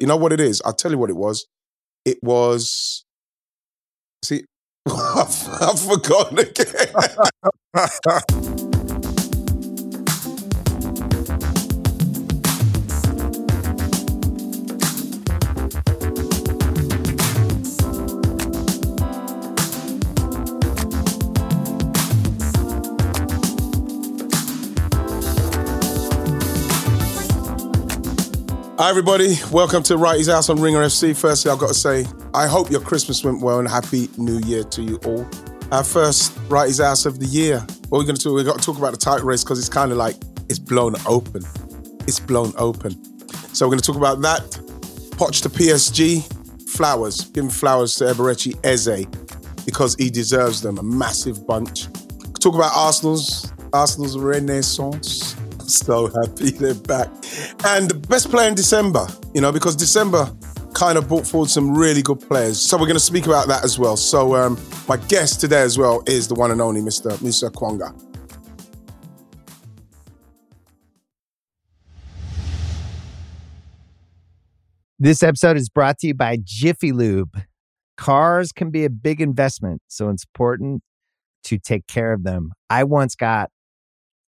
You know what it is? I'll tell you what it was. It was. See, I've forgotten again. Hi, everybody. Welcome to Righty's House on Ringer FC. Firstly, I've got to say, I hope your Christmas went well and Happy New Year to you all. Our first Righty's House of the year. What we're going to do, we've got to talk about the title race because it's kind of like it's blown open. It's blown open. So we're going to talk about that. Poch to PSG, flowers. Giving flowers to Eberechi Eze because he deserves them. A massive bunch. Talk about Arsenal's Arsenal's renaissance so happy they're back. And the best player in December, you know, because December kind of brought forward some really good players. So we're going to speak about that as well. So um, my guest today as well is the one and only Mr. Musa Okwonga. This episode is brought to you by Jiffy Lube. Cars can be a big investment, so it's important to take care of them. I once got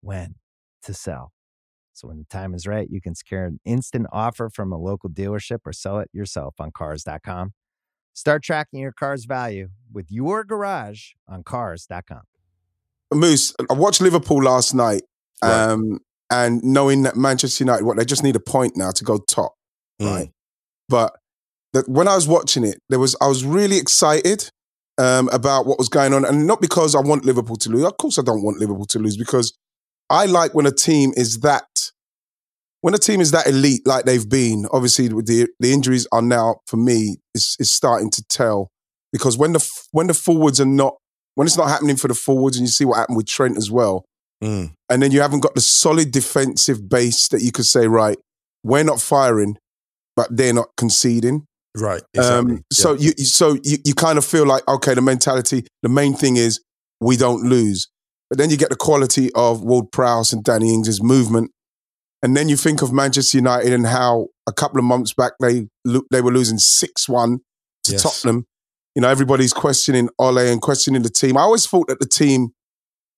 when to sell. So when the time is right, you can secure an instant offer from a local dealership or sell it yourself on cars.com. Start tracking your car's value with your garage on cars.com. Moose, I watched Liverpool last night. Right. Um, and knowing that Manchester United, what they just need a point now to go top, mm. right? But that when I was watching it, there was I was really excited um, about what was going on, and not because I want Liverpool to lose. Of course, I don't want Liverpool to lose because I like when a team is that when a team is that elite like they've been. Obviously, the the injuries are now for me is is starting to tell because when the when the forwards are not when it's not happening for the forwards, and you see what happened with Trent as well, mm. and then you haven't got the solid defensive base that you could say, right, we're not firing, but they're not conceding. Right. Exactly. Um, so yeah. you so you, you kind of feel like okay, the mentality, the main thing is we don't lose. But then you get the quality of Ward Prowse and Danny Ings' movement. And then you think of Manchester United and how a couple of months back they they were losing 6 1 to yes. Tottenham. You know, everybody's questioning Ole and questioning the team. I always thought that the team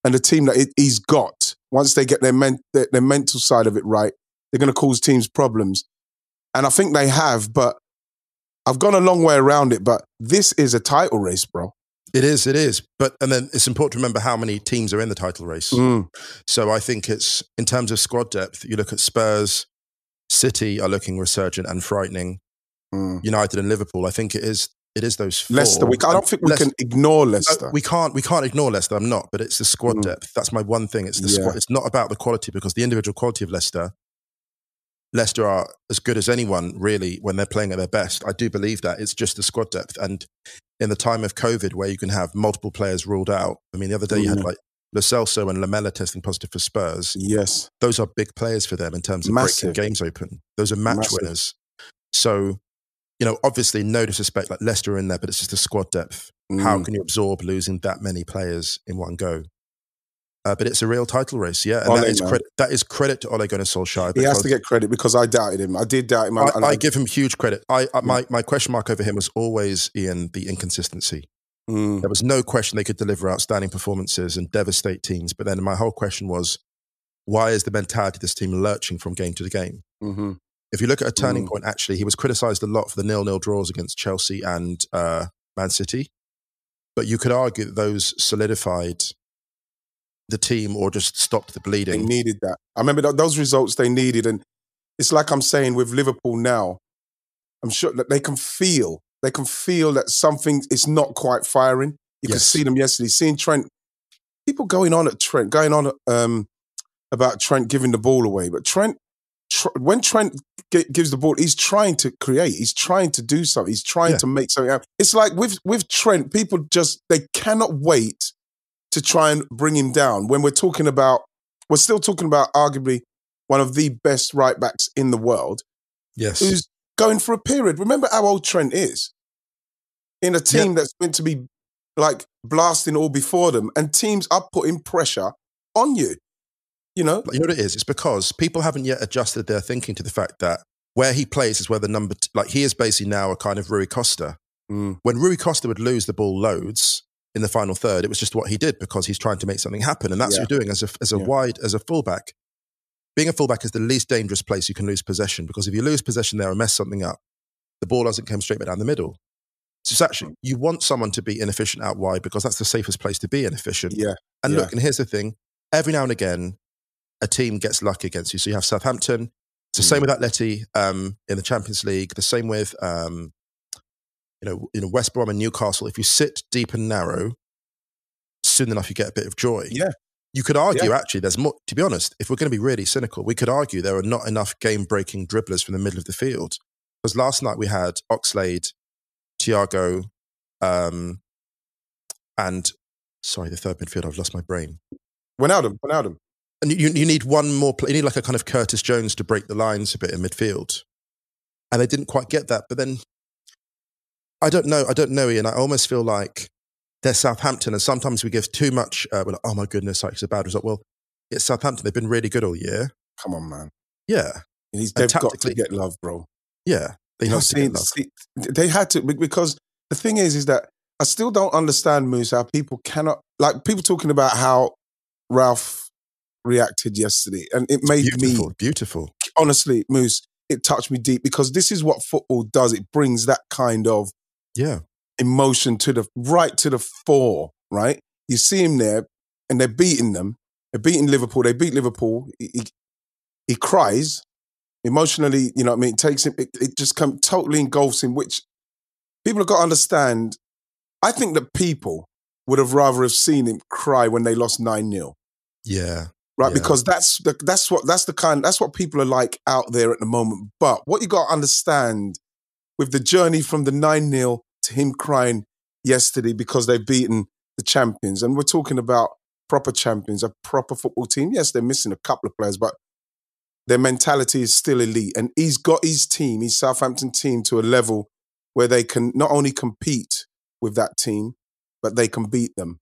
and the team that he's got, once they get their, men, their, their mental side of it right, they're going to cause teams problems. And I think they have, but I've gone a long way around it. But this is a title race, bro. It is, it is. But and then it's important to remember how many teams are in the title race. Mm. So I think it's in terms of squad depth, you look at Spurs, City are looking resurgent and frightening. Mm. United and Liverpool, I think it is it is those four. Leicester. We, I don't think we Leicester, can ignore Leicester. No, we can't. We can't ignore Leicester. I'm not, but it's the squad mm. depth. That's my one thing. It's the yeah. squad. It's not about the quality because the individual quality of Leicester Leicester are as good as anyone really when they're playing at their best. I do believe that. It's just the squad depth. And in the time of COVID where you can have multiple players ruled out. I mean, the other day you had mm. like Lo Celso and Lamela testing positive for Spurs. Yes. Those are big players for them in terms of Massive. breaking games open. Those are match Massive. winners. So, you know, obviously no disrespect, like Leicester are in there, but it's just the squad depth. Mm. How can you absorb losing that many players in one go? Uh, but it's a real title race, yeah. And Ole, that is credit. That is credit to Ole Gunnar Solskjaer. He has to get credit because I doubted him. I did doubt him. I, I, I give him huge credit. I, I my my question mark over him was always Ian the inconsistency. Mm. There was no question they could deliver outstanding performances and devastate teams. But then my whole question was, why is the mentality of this team lurching from game to the game? Mm-hmm. If you look at a turning mm. point, actually, he was criticised a lot for the nil-nil draws against Chelsea and uh, Man City, but you could argue that those solidified the team or just stopped the bleeding. They needed that. I remember those results they needed, and it's like I'm saying with Liverpool now. I'm sure that they can feel they can feel that something is not quite firing. You yes. could see them yesterday, seeing Trent. People going on at Trent, going on um, about Trent giving the ball away, but Trent, tr- when Trent g- gives the ball, he's trying to create. He's trying to do something. He's trying yeah. to make something happen. It's like with with Trent, people just they cannot wait to try and bring him down. When we're talking about, we're still talking about arguably one of the best right backs in the world. Yes, who's going for a period. Remember how old Trent is in a team that's meant to be like blasting all before them, and teams are putting pressure on you. You know, you know what it is? It's because people haven't yet adjusted their thinking to the fact that where he plays is where the number, t- like he is basically now a kind of Rui Costa. Mm. When Rui Costa would lose the ball loads in the final third, it was just what he did because he's trying to make something happen, and that's yeah. what you're doing as a as a yeah. wide as a fullback. Being a fullback is the least dangerous place you can lose possession because if you lose possession there and mess something up, the ball doesn't come straight back down the middle. So it's actually you want someone to be inefficient out wide because that's the safest place to be inefficient. Yeah. And yeah. look, and here's the thing: every now and again, a team gets lucky against you. So you have Southampton. It's the mm. same with Atleti um, in the Champions League. The same with um, you know, you know West Brom and Newcastle. If you sit deep and narrow, soon enough you get a bit of joy. Yeah. You could argue, yeah. actually, there's more, to be honest, if we're going to be really cynical, we could argue there are not enough game breaking dribblers from the middle of the field. Because last night we had Oxlade, Thiago, um, and sorry, the third midfield, I've lost my brain. Wijnaldum, Wijnaldum. And you, you need one more, you need like a kind of Curtis Jones to break the lines a bit in midfield. And they didn't quite get that. But then I don't know, I don't know, Ian. I almost feel like they're Southampton, and sometimes we give too much. Uh, like, oh my goodness, like it's a bad result. Well, it's Southampton. They've been really good all year. Come on, man. Yeah, He's, they've got to get love, bro. Yeah, they to get love. See, they had to because the thing is, is that I still don't understand, Moose, how people cannot like people talking about how Ralph reacted yesterday, and it made beautiful, me beautiful. Honestly, Moose, it touched me deep because this is what football does. It brings that kind of yeah emotion to the right to the fore, right? You see him there and they're beating them. They're beating Liverpool. They beat Liverpool. He, he, he cries emotionally, you know what I mean? It takes him, it, it just come, totally engulfs him, which people have got to understand. I think that people would have rather have seen him cry when they lost 9 0. Yeah. Right, yeah. because that's the that's what that's the kind that's what people are like out there at the moment. But what you got to understand with the journey from the nine 0 to him crying yesterday because they've beaten the champions. And we're talking about proper champions, a proper football team. Yes, they're missing a couple of players, but their mentality is still elite. And he's got his team, his Southampton team, to a level where they can not only compete with that team, but they can beat them.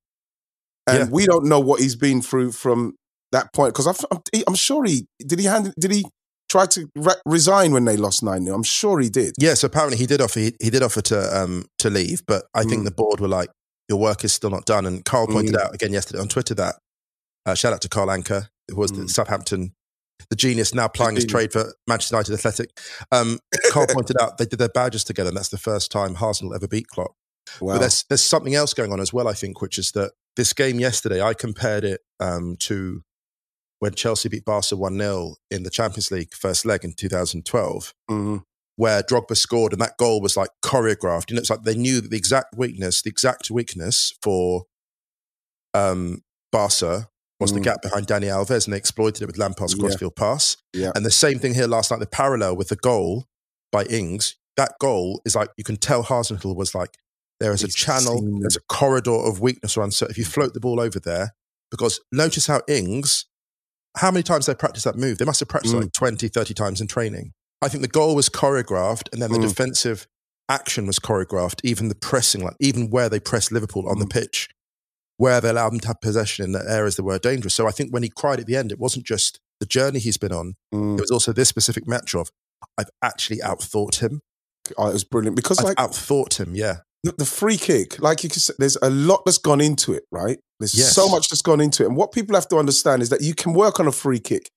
And yeah. we don't know what he's been through from that point because I'm, I'm, sure he did. He hand did he tried to re- resign when they lost 9 0. I'm sure he did. Yes, apparently he did offer he, he did offer to um to leave, but I mm. think the board were like, your work is still not done. And Carl pointed mm. out again yesterday on Twitter that uh, shout out to Carl Anka, who was mm. the Southampton, the genius now plying his trade for Manchester United Athletic. Um, Carl pointed out they did their badges together, and that's the first time Arsenal ever beat Klopp. Wow. But there's there's something else going on as well, I think, which is that this game yesterday, I compared it um, to when Chelsea beat Barca 1 0 in the Champions League first leg in 2012, mm-hmm. where Drogba scored and that goal was like choreographed. You know, it's like they knew the exact weakness, the exact weakness for um, Barca was mm. the gap behind Dani Alves, and they exploited it with Lampard's crossfield yeah. pass. Yeah. And the same thing here last night, the parallel with the goal by Ings. That goal is like, you can tell Hasenhüttl was like, there is a channel, there's a corridor of weakness or uncertainty. If you float the ball over there, because notice how Ings how many times they practiced that move? They must have practiced mm. like 20, 30 times in training. I think the goal was choreographed and then the mm. defensive action was choreographed, even the pressing, like even where they pressed Liverpool on mm. the pitch, where they allowed them to have possession in the areas that were dangerous. So I think when he cried at the end, it wasn't just the journey he's been on, mm. it was also this specific match of, I've actually outthought him. Oh, it was brilliant because I've like outthought him, yeah the free kick, like you can say, there's a lot that's gone into it, right? There's yes. so much that's gone into it. And what people have to understand is that you can work on a free kick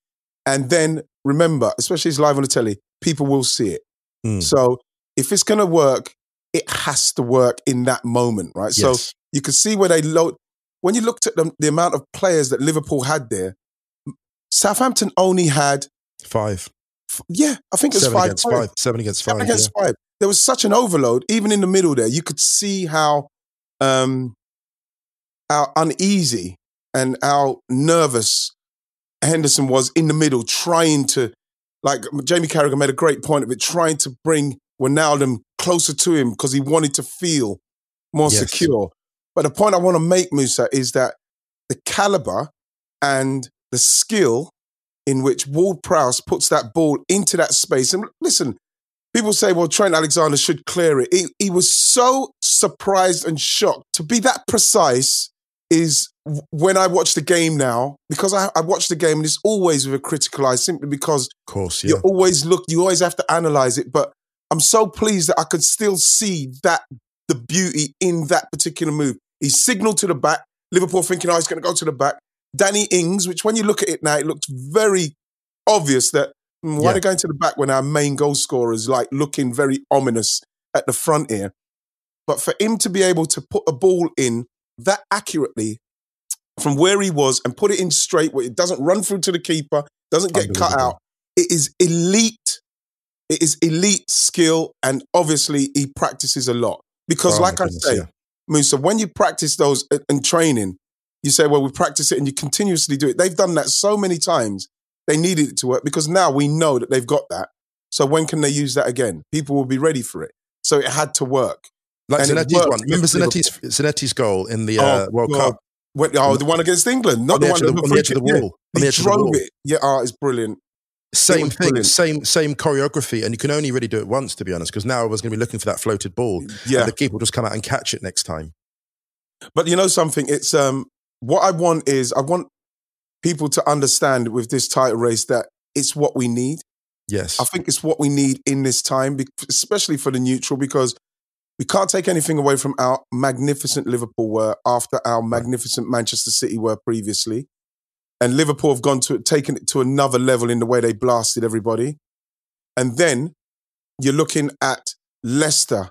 and then remember, especially it's live on the telly, people will see it. Mm. So if it's going to work, it has to work in that moment, right? So you can see where they load. When you looked at the, the amount of players that Liverpool had there, Southampton only had, five. f- yeah, I think it was Seven five. against players. five. Seven against Seven five. against five. There was such an overload, even in the middle there. You could see how um, how uneasy and how nervous Henderson was in the middle, trying to, like Jamie Carragher made a great point of it, trying to bring Wijnaldum closer to him because he wanted to feel more Yes. secure. But the point I want to make, Musa, is that the caliber and the skill in which Ward Prowse puts that ball into that space. And listen, people say, well, Trent Alexander should clear it. He, he was so surprised and shocked to be that precise. Is when I watch the game now because I, I watch the game and it's always with a critical eye, simply because Of course, yeah. you always look, you always have to analyze it. But I'm so pleased that I could still see that the beauty in that particular move. He signaled to the back. Liverpool thinking, oh, he's going to go to the back. Danny Ings, which when you look at it now, it looks very obvious that mm, why Yeah. are they going to the back when our main goal scorer is like looking very ominous at the front here? But for him to be able to put a ball in that accurately from where he was and put it in straight where it doesn't run through to the keeper, doesn't get cut out. It is elite. It is elite skill, and obviously he practices a lot because, Oh, like I goodness, say, yeah. Musa, when you practice those uh, in- in training, you say, "Well, we practice it," and you continuously do it. They've done that so many times. They needed it to work because now we know that they've got that. So when can they use that again? People will be ready for it. So it had to work. Like and Zanetti's one. Remember against Liverpool. Zanetti's, Zanetti's goal in the uh, World God. Cup? When, oh, the one against England, not On the, the, one of the, on the edge of the yeah. wall. On He the edge of the drove wall. it. Yeah, oh, it's brilliant. Same thing, brilliant. same same choreography, and you can only really do it once, to be honest, because now I was going to be looking for that floated ball, Yeah, and the keeper will just come out and catch it next time. But you know something? It's um what I want is I want people to understand with this title race that it's what we need. Yes, I think it's what we need in this time, especially for the neutral, because we can't take anything away from our magnificent Liverpool were after our magnificent Manchester City were previously. And Liverpool have gone to taken it to another level in the way they blasted everybody. And then you're looking at Leicester.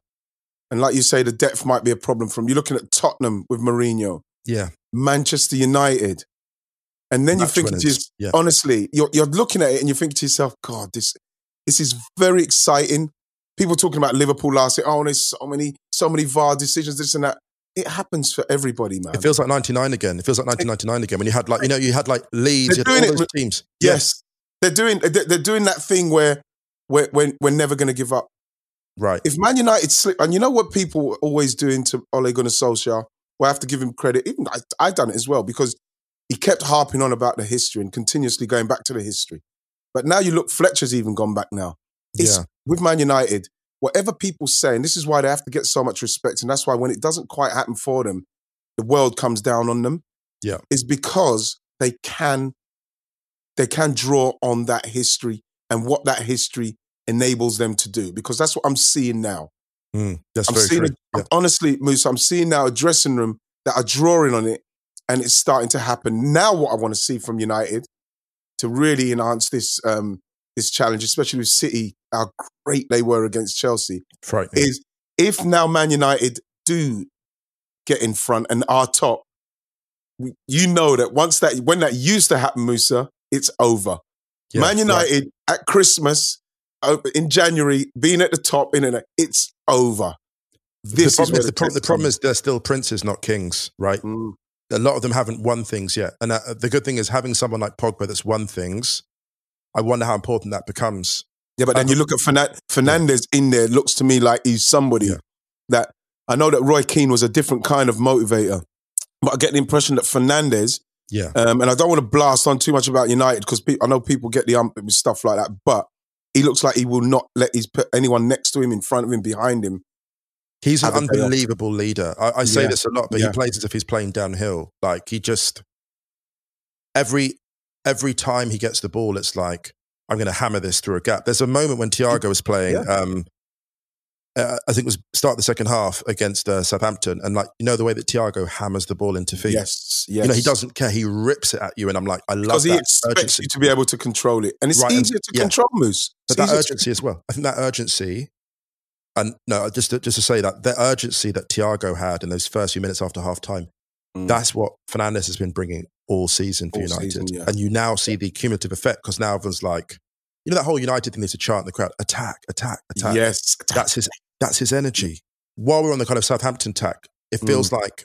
And like you say, the depth might be a problem from you're looking at Tottenham with Mourinho, yeah, Manchester United. And then you think to yourself, Yeah. honestly, you're, you're looking at it and you think to yourself, God, this this is very exciting. People talking about Liverpool last year. Oh, there's so many, so many VAR decisions, this and that. It happens for everybody, man. it feels like '99 again. It feels like 1999 again when you had like you know you had like Leeds, you They're had all doing it those teams. yes, they're doing they're doing that thing where we're, we're, we're never going to give up. right. If Man United slip, and you know what people are always doing to Ole Gunnar Solskjaer, well, I have to give him credit. Even I, I done it as well because he kept harping on about the history and continuously going back to the history. But now you look, Fletcher's even gone back now. It's Yeah, with Man United, whatever people say, and this is why they have to get so much respect, and that's why when it doesn't quite happen for them, the world comes down on them. Yeah. is because they can they can draw on that history and what that history enables them to do. Because that's what I'm seeing now. Mm, that's I'm very seeing, true. a, Yeah. honestly, Moose, I'm seeing now a dressing room that are drawing on it, and it's starting to happen. Now, what I want to see from United to really enhance this um, this challenge, especially with City, how great they were against Chelsea, Frightening. is if now Man United do get in front and are top, you know that once that when that used to happen, Musa, it's over. Yeah, Man. United at Christmas in January being at the top in it, it's over. This the is problem, the, problem, the problem is they're still princes, not kings, right? Mm. A lot of them haven't won things yet. And uh, the good thing is having someone like Pogba that's won things, I wonder how important that becomes. Yeah, but then you look at Fernan- Fernandes in there. Looks to me like he's somebody Yeah. that I know that Roy Keane was a different kind of motivator, but I get the impression that Fernandes, Yeah. um, and I don't want to blast on too much about United because I know people get the ump with stuff like that, but he looks like he will not let his put anyone next to him, in front of him, behind him. He's an have a day off. unbelievable leader. I, I say Yeah. this a lot, but Yeah. he plays as if he's playing downhill. Like he just every every time he gets the ball, it's like I'm going to hammer this through a gap. There's a moment when Thiago was playing. Yeah. Um, uh, I think it was start the second half against uh, Southampton, and like you know the way that Thiago hammers the ball into feet. Yes, yes. You know he doesn't care; he rips it at you, and I'm like, I love that. because he expects urgency. you to be able to control it, and it's Right, and- easier to yeah. control Moose. But that easier to- urgency as well. I think that urgency, and no, just to, just to say that the urgency that Thiago had in those first few minutes after half time, Mm. that's what Fernandes has been bringing all season for All United. season, yeah. And you now see the cumulative effect because now everyone's like, you know, that whole United thing, there's a chant in the crowd attack, attack, attack. yes, That's his, that's his energy. While we're on the kind of Southampton tack, it feels Mm. like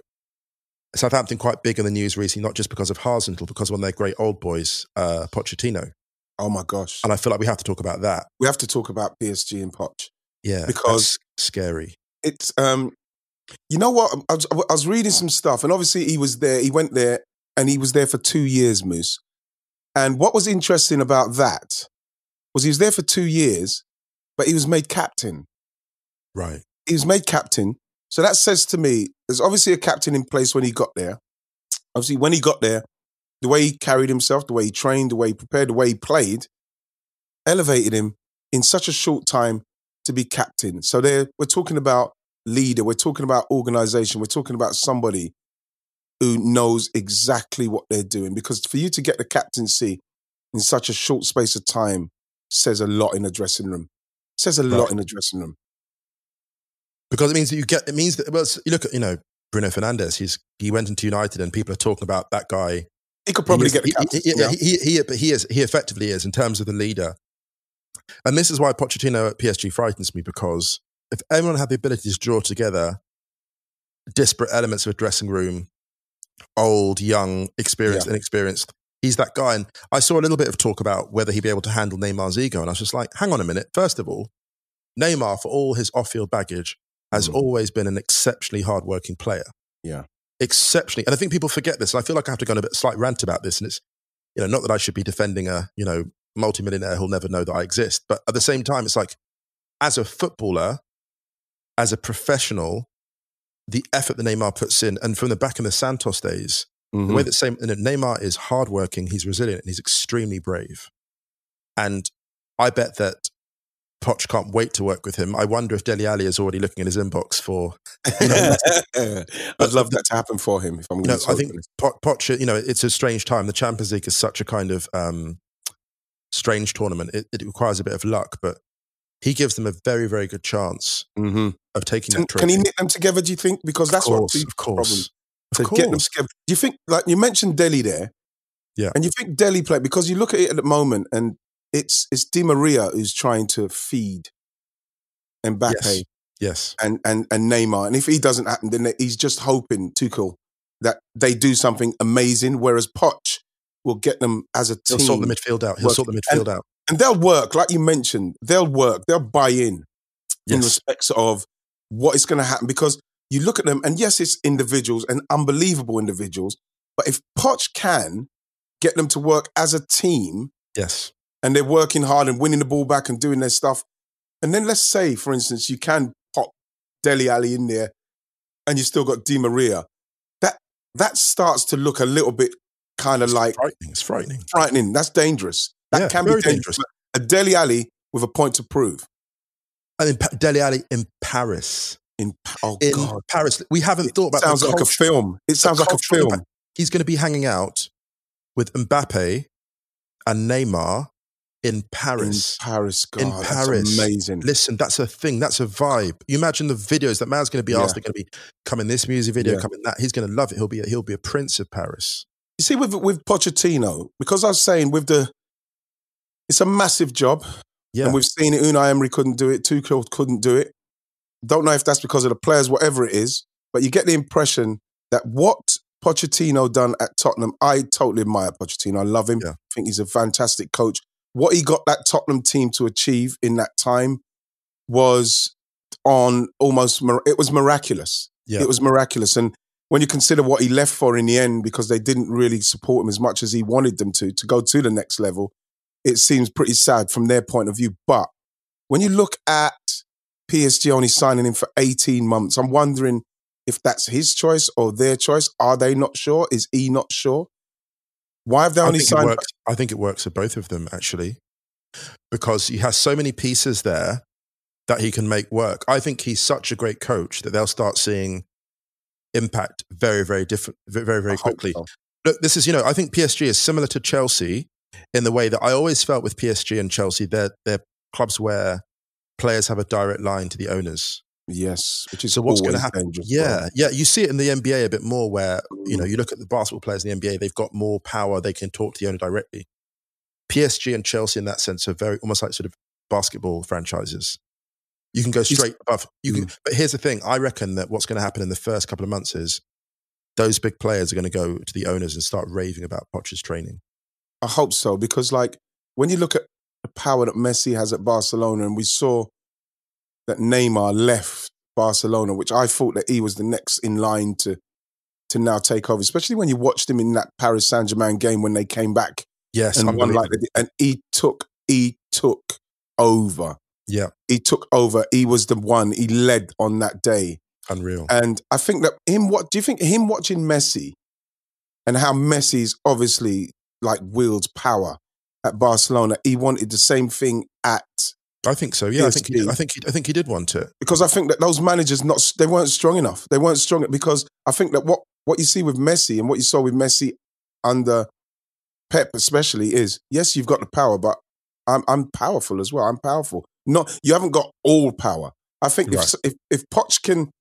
Southampton quite big in the news recently, not just because of Hasenhüttl, because of one of their great old boys, uh, Pochettino. Oh my gosh, And I feel like we have to talk about that. we have to talk about PSG and Poch. Yeah. Because- scary. It's um, you know what? I was, I was reading some stuff, and obviously he was there. He went there, and he was there for two years, Moose. And what was interesting about that was he was there for two years, but he was made captain. Right. he was made captain. So that says to me, there's obviously a captain in place when he got there. Obviously, when he got there, the way he carried himself, the way he trained, the way he prepared, the way he played, elevated him in such a short time to be captain. So there, we're talking about leader, we're talking about organization, we're talking about somebody who knows exactly what they're doing. Because for you to get the captaincy in such a short space of time says a lot in the dressing room. Says a lot in the dressing room. because it means that you get it means that well you look at you know Bruno Fernandes he's he went into United and people are talking about that guy He could probably He is- get the he- captain. he, yeah, he, he, but he is he effectively is in terms of the leader and this is why Pochettino at PSG frightens me because if everyone had the ability to draw together disparate elements of a dressing room old young experienced Yeah. inexperienced he's that guy and I saw a little bit of talk about whether he'd be able to handle Neymar's ego and I was just like hang on a minute first of all Neymar for all his off-field baggage has Mm. always been an exceptionally hard-working player. Yeah. Exceptionally. And I think people forget this. And I feel like I have to go on a bit slight rant about this. And it's, you know, not that I should be defending a, you know, multimillionaire who'll never know that I exist. But at the same time, it's like, as a footballer, as a professional, the effort that Neymar puts in, and from the back in the Santos days, Mhm. the way that same, Neymar is hardworking, he's resilient, and he's extremely brave. And I bet that Poch can't wait to work with him. I wonder if Dele Alli is already looking in his inbox for. You know, I'd love that to happen for him. If I'm You know, to I think Poch, Poch, you know, it's a strange time. The Champions League is such a kind of um, strange tournament. It, it requires a bit of luck, but he gives them a very, very good chance hmm of taking can, can he knit them together? Do you think? Because that's what course, the of problem course, to of get them course. together. Do you think, like you mentioned, Dele there? Yeah. And you think Dele play because you look at it at the moment, and it's it's Di Maria who's trying to feed Mbappe Yes. Yes, and and and Neymar, and if he doesn't happen, then he's just hoping Tuchel that they do something amazing. Whereas Poch will get them as a team. he'll sort the midfield out. He'll work- sort the midfield out. And they'll work, like you mentioned, they'll work, they'll buy in in Yes, respects of what is going to happen because you look at them, and yes, it's individuals and unbelievable individuals, but if Poch can get them to work as a team yes, and they're working hard and winning the ball back and doing their stuff, and then let's say, for instance, you can pop Dele Alli in there and you still got Di Maria, that that starts to look a little bit kind of like frightening. It's frightening. frightening. That's dangerous. That Yeah, can be very dangerous. dangerous. A Dele Alli with a point to prove. And in Pa- Dele Alli in Paris, In oh in god, Paris, we haven't thought about. sounds like a film. It sounds like a film. impact. He's going to be hanging out with Mbappe and Neymar in In Paris. Paris, God, In Paris. amazing. Listen, that's a thing. That's a vibe. You imagine the videos that man's going to be Yeah. asked. They're going to be coming this music video, Yeah. coming that. He's going to love it. He'll be a, he'll be a prince of Paris. You see, with with Pochettino, because I was saying with the, it's a massive job, Yeah, and we've seen it. Unai Emery couldn't do it. Tuchel couldn't do it. Don't know if that's because of the players, whatever it is, but you get the impression that what Pochettino done at Tottenham, I totally admire Pochettino. I love him. Yeah. I think he's a fantastic coach. What he got that Tottenham team to achieve in that time was on almost it was miraculous. Yeah. It was miraculous, and when you consider what he left for in the end, because they didn't really support him as much as he wanted them to to go to the next level, it seems pretty sad from their point of view. But when you look at PSG only signing him for 18 months, I'm wondering if that's his choice or their choice. Are they not sure? Is he not sure? Why have they I only it signed? works, I think it works for both of them actually, because he has so many pieces there that he can make work. I think he's such a great coach that they'll start seeing impact very, very different, very, very quickly. So. Look, this is, you know, I think PSG is similar to Chelsea in the way that I always felt with PSG and Chelsea. They're, they're clubs where players have a direct line to the owners. Yes, which is so what's going to happen? Yeah, yeah, you see it in the NBA a bit more, where you know you look at the basketball players in the NBA, they've got more power; they can talk to the owner directly. PSG and Chelsea, in that sense, are very almost like sort of basketball franchises. You can go straight above. You can, mm. but here's the thing: I reckon that what's going to happen in the first couple of months is those big players are going to go to the owners and start raving about Poch's training. I hope so because, like, when you look at the power that Messi has at Barcelona, and we saw that Neymar left Barcelona, which I thought that he was the next in line to to now take over, especially when you watched him in that Paris Saint Germain game when they came back. Yes, and won like and he took he took over. Yeah. He took over. He was the one. He led on that day. Unreal. And I think that him what do you think him watching Messi and how Messi's obviously like wields power at Barcelona, he wanted the same thing at I think so. Yeah, PSG. I think he did. I think he, I think he did want it because I think that those managers not they weren't strong enough. They weren't strong because I think that what what you see with Messi and what you saw with Messi under Pep especially is yes, you've got the power, but I'm I'm powerful as well. I'm powerful. Not you haven't got all power. I think right. if, if if Poch can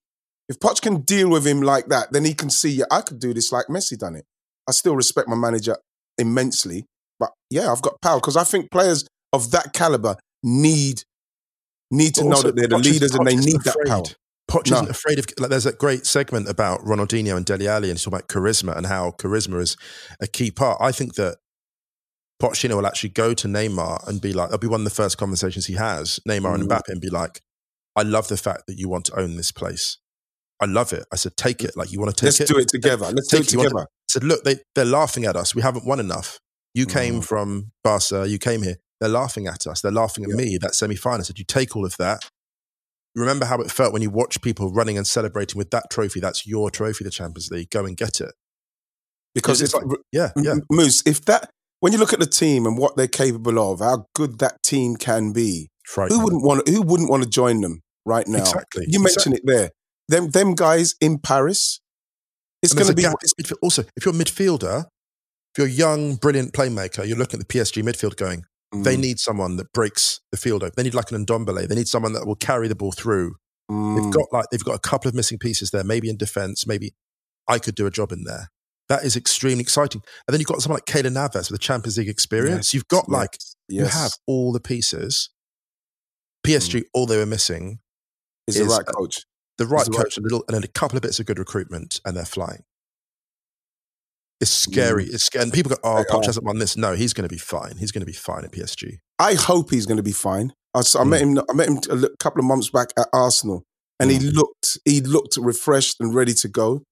if Poch can deal with him like that, then he can see yeah, I could do this like Messi done it. I still respect my manager immensely, but yeah, I've got power because I think players of that caliber need need to but know that they're the Poch leaders is, and they need that power. Poch no. isn't afraid of like. There's a great segment about Ronaldinho and Dele Alli, and he's talking about charisma and how charisma is a key part. I think that Pochettino will actually go to Neymar and be like, that'll be one of the first conversations he has, Neymar mm. and Mbappe, and be like, I love the fact that you want to own this place. I love it. I said, take it. Like you want to take Let's it. Let's do it together. Let's take do it together. To, I said, look, they, they're laughing at us. We haven't won enough. You came mm. from Barca. You came here. They're laughing at us. They're laughing at yeah. me. That semi final. I said, you take all of that. Remember how it felt when you watch people running and celebrating with that trophy. That's your trophy, the Champions League. Go and get it. Because it's, it's like, yeah, yeah. Moose, if that when you look at the team and what they're capable of, how good that team can be, who wouldn't want who wouldn't want to join them right now? Exactly. You mentioned exactly. it there. Them them guys in Paris. It's going to be gap. also if you're a midfielder, if you're a young, brilliant playmaker, you're looking at the PSG midfield going, mm. they need someone that breaks the field open. They need like an Ndombele. They need someone that will carry the ball through. Mm. They've got like they've got a couple of missing pieces there, maybe in defense, maybe I could do a job in there. That is extremely exciting. And then you've got someone like Keylor Navas with the Champions League experience. Yes. You've got like, yes. you have all the pieces. PSG, mm. all they were missing is, is the right coach. The right coach, right. a little, and then a couple of bits of good recruitment, and they're flying. It's scary. Mm. It's scary. And people go, oh, Poch hasn't won this. No, he's going to be fine. He's going to be fine at PSG. I hope he's going to be fine. I, I met mm. him. I met him a couple of months back at Arsenal, and mm. he looked he looked refreshed and ready to go.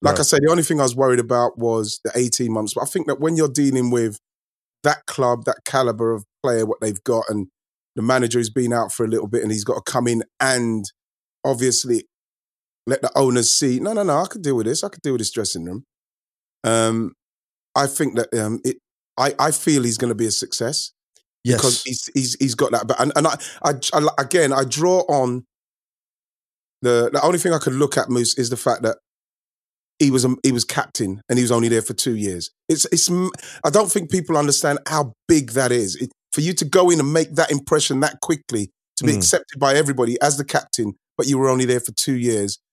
Like right. I said, the only thing I was worried about was the 18 months. But I think that when you're dealing with that club, that caliber of player, what they've got, and the manager has been out for a little bit and he's got to come in and obviously let the owners see, no, no, no, I could deal with this. I could deal with this dressing room. Um, I think that um, it, I, I feel he's going to be a success. Yes. Because he's, he's, he's got that. But, and, and I, I, I, again, I draw on the, the only thing I could look at, Moose, is the fact that he was a, he was captain and he was only there for two years. It's it's I don't think people understand how big that is. It, for you to go in and make that impression that quickly, to be mm. accepted by everybody as the captain, but you were only there for two years,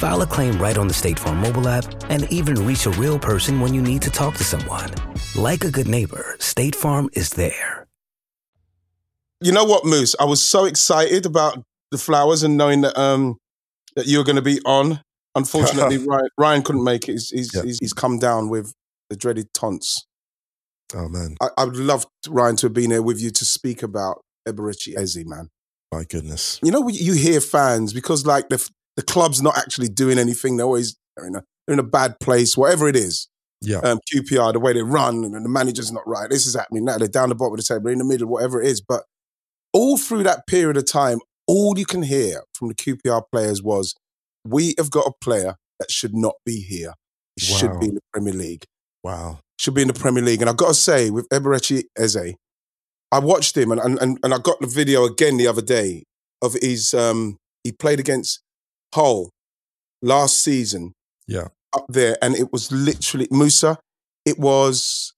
File a claim right on the State Farm mobile app and even reach a real person when you need to talk to someone. Like a good neighbor, State Farm is there. You know what, Moose? I was so excited about the flowers and knowing that um that you're going to be on. Unfortunately, Ryan, Ryan, couldn't make it. He's he's, yeah. he's, he's come down with the dreaded tons. Oh man, I, I, would love Ryan to have been here with you to speak about Eberechi Eze, man. My goodness, you know you hear fans because like the the club's not actually doing anything. They're always they're in a, they're in a bad place, whatever it is. Yeah. Um, QPR, the way they run, and the manager's not right. This is happening now. They're down the bottom of the table, in the middle, whatever it is. But all through that period of time, all you can hear from the QPR players was, "We have got a player that should not be here. He wow. should be in the Premier League. Wow, should be in the Premier League." And I've got to say, with Eberechi Eze, I watched him, and and and I got the video again the other day of his. Um, he played against Hull last season. Yeah, up there, and it was literally Musa. It was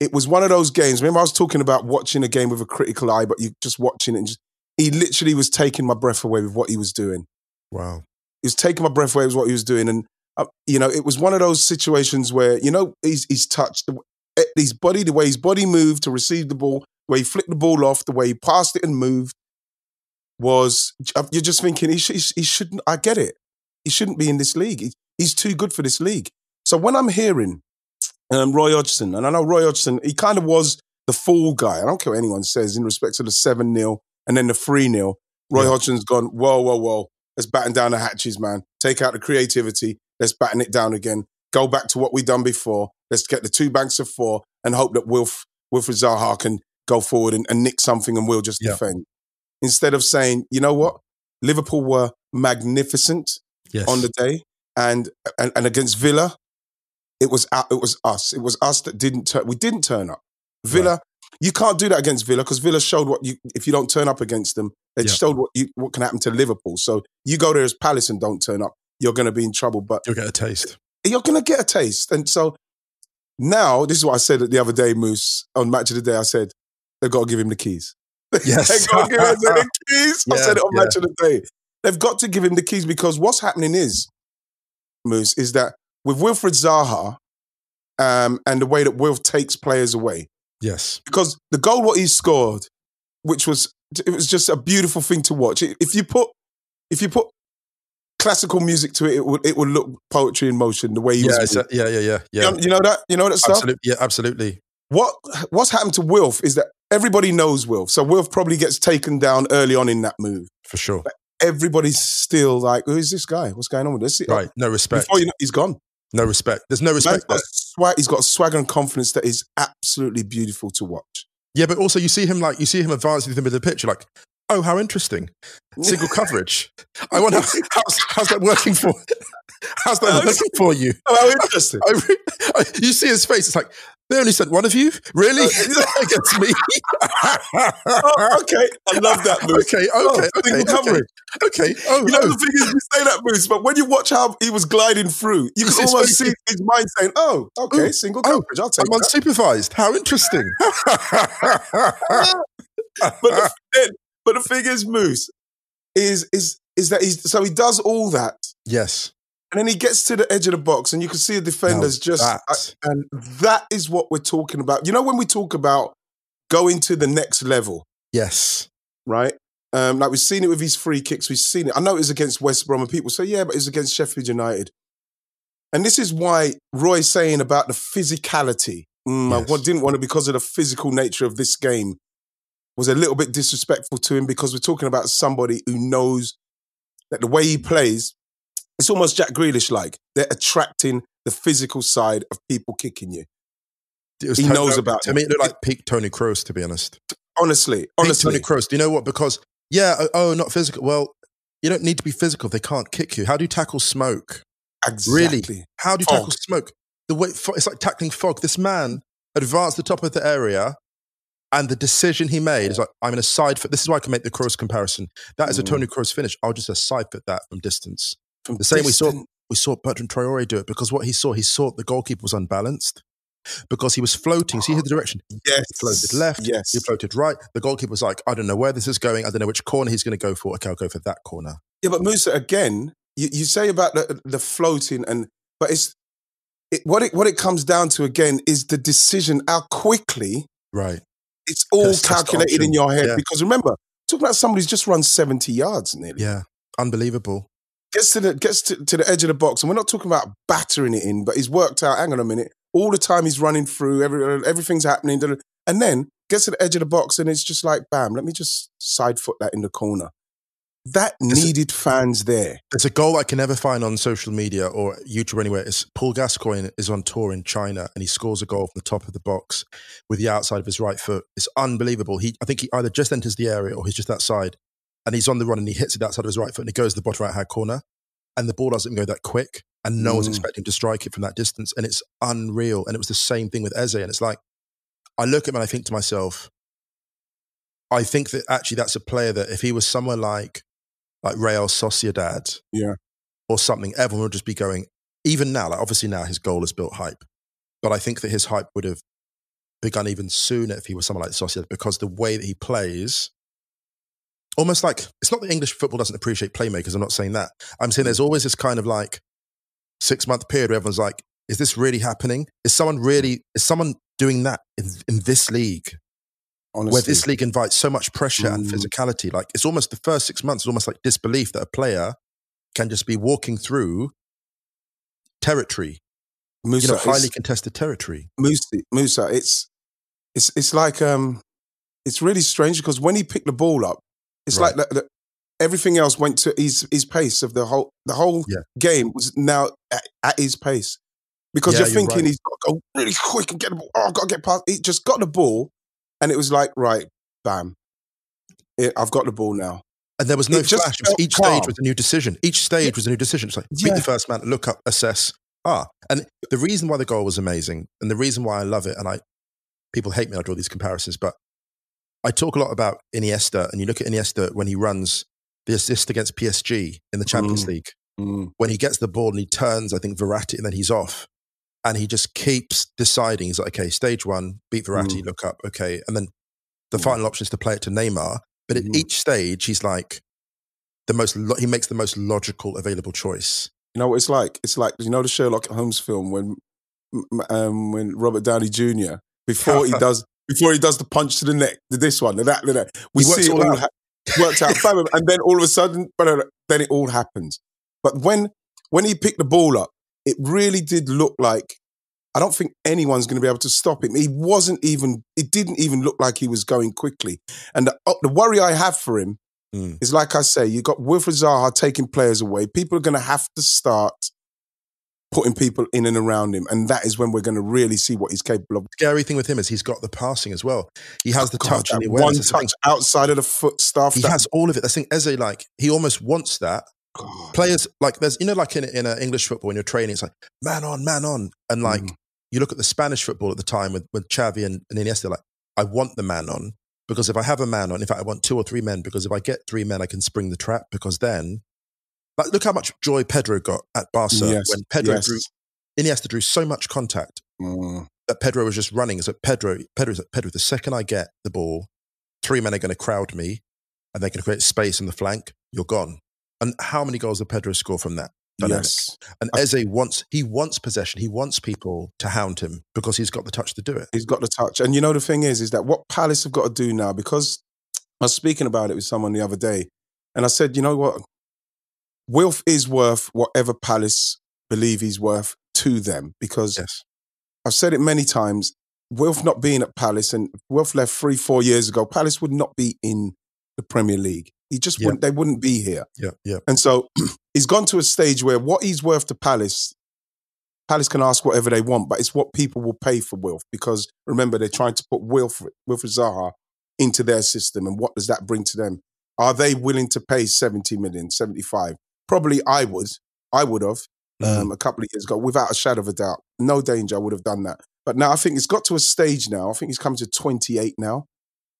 it was one of those games. Remember, I was talking about watching a game with a critical eye, but you just watching it and just he literally was taking my breath away with what he was doing. Wow, he was taking my breath away with what he was doing, and uh, you know, it was one of those situations where you know he's he's touched eh, his body, the way his body moved to receive the ball, the way he flicked the ball off, the way he passed it and moved was uh, you're just thinking he, sh- he shouldn't. I get it. He shouldn't be in this league. He, he's too good for this league. So when I'm hearing um, Roy Hodgson, and I know Roy Hodgson, he kind of was the fool guy. I don't care what anyone says in respect to the 7 0 and then the 3 0. Roy yeah. Hodgson's gone, whoa, whoa, whoa. Let's batten down the hatches, man. Take out the creativity. Let's batten it down again. Go back to what we've done before. Let's get the two banks of four and hope that Wilf, Wilfried Zaha can go forward and, and nick something and we'll just yeah. defend. Instead of saying, you know what? Liverpool were magnificent yes. on the day and, and and against Villa, it was it was us. It was us that didn't turn. We didn't turn up. Villa, right. you can't do that against Villa because Villa showed what you if you don't turn up against them, it yeah. showed what you what can happen to Liverpool. So you go there as Palace and don't turn up, you're going to be in trouble. But you'll get a taste. You're going to get a taste, and so now this is what I said the other day, Moose on Match of the Day. I said they've got to give him the keys. Yes, they've got to give him the keys. Yeah, I said it on yeah. Match of the Day. They've got to give him the keys because what's happening is Moose, is that with Wilfried Zaha um, and the way that Wilf takes players away. Yes. Because the goal what he scored, which was it was just a beautiful thing to watch. If you put if you put classical music to it, it would it would look poetry in motion. The way he yeah, was. A, yeah, yeah, yeah, yeah. You know, you know, that you know that stuff. Absolutely, yeah, absolutely. What what's happened to Wilf is that everybody knows Wilf, so Wilf probably gets taken down early on in that move for sure. But everybody's still like, who is this guy? What's going on with this? Right. No respect. Before you know, he's gone. No respect. There's no respect. Swag, he's got a swagger and confidence that is absolutely beautiful to watch. Yeah, but also you see him like you see him advancing through the middle of the pitch. like, oh, how interesting! Single coverage. I wonder how's, how's that working for. How's that working for you? Oh, how interesting! I, you see his face. It's like they only sent one of you? Really? Uh, Against me? oh, okay. I love that move. Okay, okay, oh, okay, okay. okay. Oh, you know, oh. the thing is, you say that moves, but when you watch how he was gliding through, you can almost see his mind saying, oh, okay, Ooh, single oh, coverage. I'll take I'm that. unsupervised. How interesting. but, the, but the thing is, Moose, is, is, is that he's, so he does all that. Yes. And then he gets to the edge of the box, and you can see the defenders just. That. And that is what we're talking about. You know, when we talk about going to the next level. Yes. Right? Um, like we've seen it with his free kicks. We've seen it. I know it was against West Brom, and people say, yeah, but it was against Sheffield United. And this is why Roy's saying about the physicality. Mm, yes. I didn't want to, because of the physical nature of this game, was a little bit disrespectful to him because we're talking about somebody who knows that the way he plays it's almost Jack Grealish like. They're attracting the physical side of people kicking you. he Tony, knows about to me. It looked like peak Tony Kroos, to be honest. Honestly, honestly, peak Tony Kroos. Do you know what? Because yeah, oh, oh, not physical. Well, you don't need to be physical. They can't kick you. How do you tackle smoke? Exactly. Really? How do you fog. tackle smoke? The way it's like tackling fog. This man advanced the top of the area, and the decision he made is like, I'm going to side foot. This is why I can make the Kroos comparison. That is a mm. Tony Kroos finish. I'll just a side foot that from distance. From the same we saw we saw Bertrand Traore do it because what he saw, he saw the goalkeeper was unbalanced because he was floating. See the direction. Yes. He floated left. Yes. He floated right. The goalkeeper was like, I don't know where this is going. I don't know which corner he's going to go for. Okay, I'll go for that corner. Yeah, but Musa, again, you, you say about the, the floating and but it's it, what it what it comes down to again is the decision how quickly right it's all calculated in your head yeah. because remember talking about somebody who's just run 70 yards nearly yeah unbelievable gets to the gets to, to, the edge of the box, and we're not talking about battering it in, but he's worked out. Hang on a minute, all the time he's running through, every, everything's happening, and then gets to the edge of the box, and it's just like, bam, let me just side foot that in the corner. That needed fans there. It's a goal I can never find on social media or YouTube or anywhere. It's Paul Gascoigne is on tour in China and he scores a goal from the top of the box with the outside of his right foot. It's unbelievable. He, I think he either just enters the area or he's just outside and he's on the run and he hits it outside of his right foot and it goes to the bottom right hand corner and the ball doesn't go that quick and no mm. one's expecting to strike it from that distance and it's unreal. And it was the same thing with Eze and it's like, I look at him and I think to myself, I think that actually that's a player that if he was somewhere like like Real Sociedad, yeah, or something, everyone would just be going. Even now, like obviously now his goal has built hype, but I think that his hype would have begun even sooner if he was someone like Sociedad because the way that he plays, almost like it's not that English football doesn't appreciate playmakers. I'm not saying that. I'm saying mm. there's always this kind of like six month period where everyone's like, is this really happening? Is someone really is someone doing that in, in this league? Honestly. Where this league invites so much pressure mm. and physicality. Like it's almost the first six months, it's almost like disbelief that a player can just be walking through territory. Musa, you know, highly contested territory. Musa, Musa, it's it's it's like um it's really strange because when he picked the ball up, it's right. like the, the, everything else went to his his pace of the whole the whole yeah. game was now at, at, his pace because yeah, you're thinking you're right. he's got to go really quick and get the ball. Oh, I've got to get past. He just got the ball and it was like, right, bam, it, I've got the ball now. And there was no it flash. each calm. stage was a new decision. Each stage was a new decision. It's like beat yeah. the first man, look up, assess. Ah, and the reason why the goal was amazing, and the reason why I love it, and I people hate me I draw these comparisons, but I talk a lot about Iniesta, and you look at Iniesta when he runs the assist against PSG in the Champions mm. League. Mm. When he gets the ball and he turns, I think Verratti, and then he's off and he just keeps deciding. He's like, okay, stage one, beat Verratti, mm. look up, okay, and then the mm. final option is to play it to Neymar. But at mm. each stage, he's like the most. Lo- he makes the most logical available choice. You know what it's like? It's like you know the Sherlock Holmes film when um, when Robert Downey Jr. before he does before he does the punch to the neck, this one, the that, the that. We see it all, all ha- worked out, and then all of a sudden, then it all happens. But when when he picked the ball up, it really did look like I don't think anyone's going to be able to stop him. He wasn't even, it didn't even look like he was going quickly. And the, uh, the worry I have for him mm. is like I say, you got Wilfried Zaha taking players away. People are going to have to start putting people in and around him. And that is when we're going to really see what he's capable of. The scary thing with him is he's got the passing as well. He has the God, touch and the One touch outside of the foot stuff. He that, has all of it. I think Eze, like, he almost wants that. God. Players like there's you know like in in a English football when you're training it's like man on man on and like mm. you look at the Spanish football at the time with with Xavi and, and Iniesta like I want the man on because if I have a man on in fact I want two or three men because if I get three men I can spring the trap because then like look how much joy Pedro got at Barca yes. when Pedro yes. drew Iniesta drew so much contact mm. that Pedro was just running. So Pedro, Pedro's like, Pedro, the second I get the ball, three men are going to crowd me and they're going to create space in the flank. You're gone. And how many goals did Pedro score from that? Dynamic? Yes. And Eze wants he wants possession. He wants people to hound him because he's got the touch to do it. He's got the touch. And you know the thing is, is that what Palace have got to do now, because I was speaking about it with someone the other day, and I said, you know what? Wilf is worth whatever Palace believe he's worth to them because yes. I've said it many times. Wilf not being at Palace and Wilf left three, four years ago, Palace would not be in the Premier League. He just wouldn't, they wouldn't be here. Yeah, yeah. And so he's gone to a stage where what he's worth to Palace, Palace can ask whatever they want, but it's what people will pay for Wilf because remember they're trying to put Wilfried, Wilfried Zaha into their system, and what does that bring to them? Are they willing to pay 70 million, 75? Probably I would. I would have mm. um, a couple of years ago, without a shadow of a doubt. No danger, I would have done that. But now I think it's got to a stage now. I think he's come to 28 now.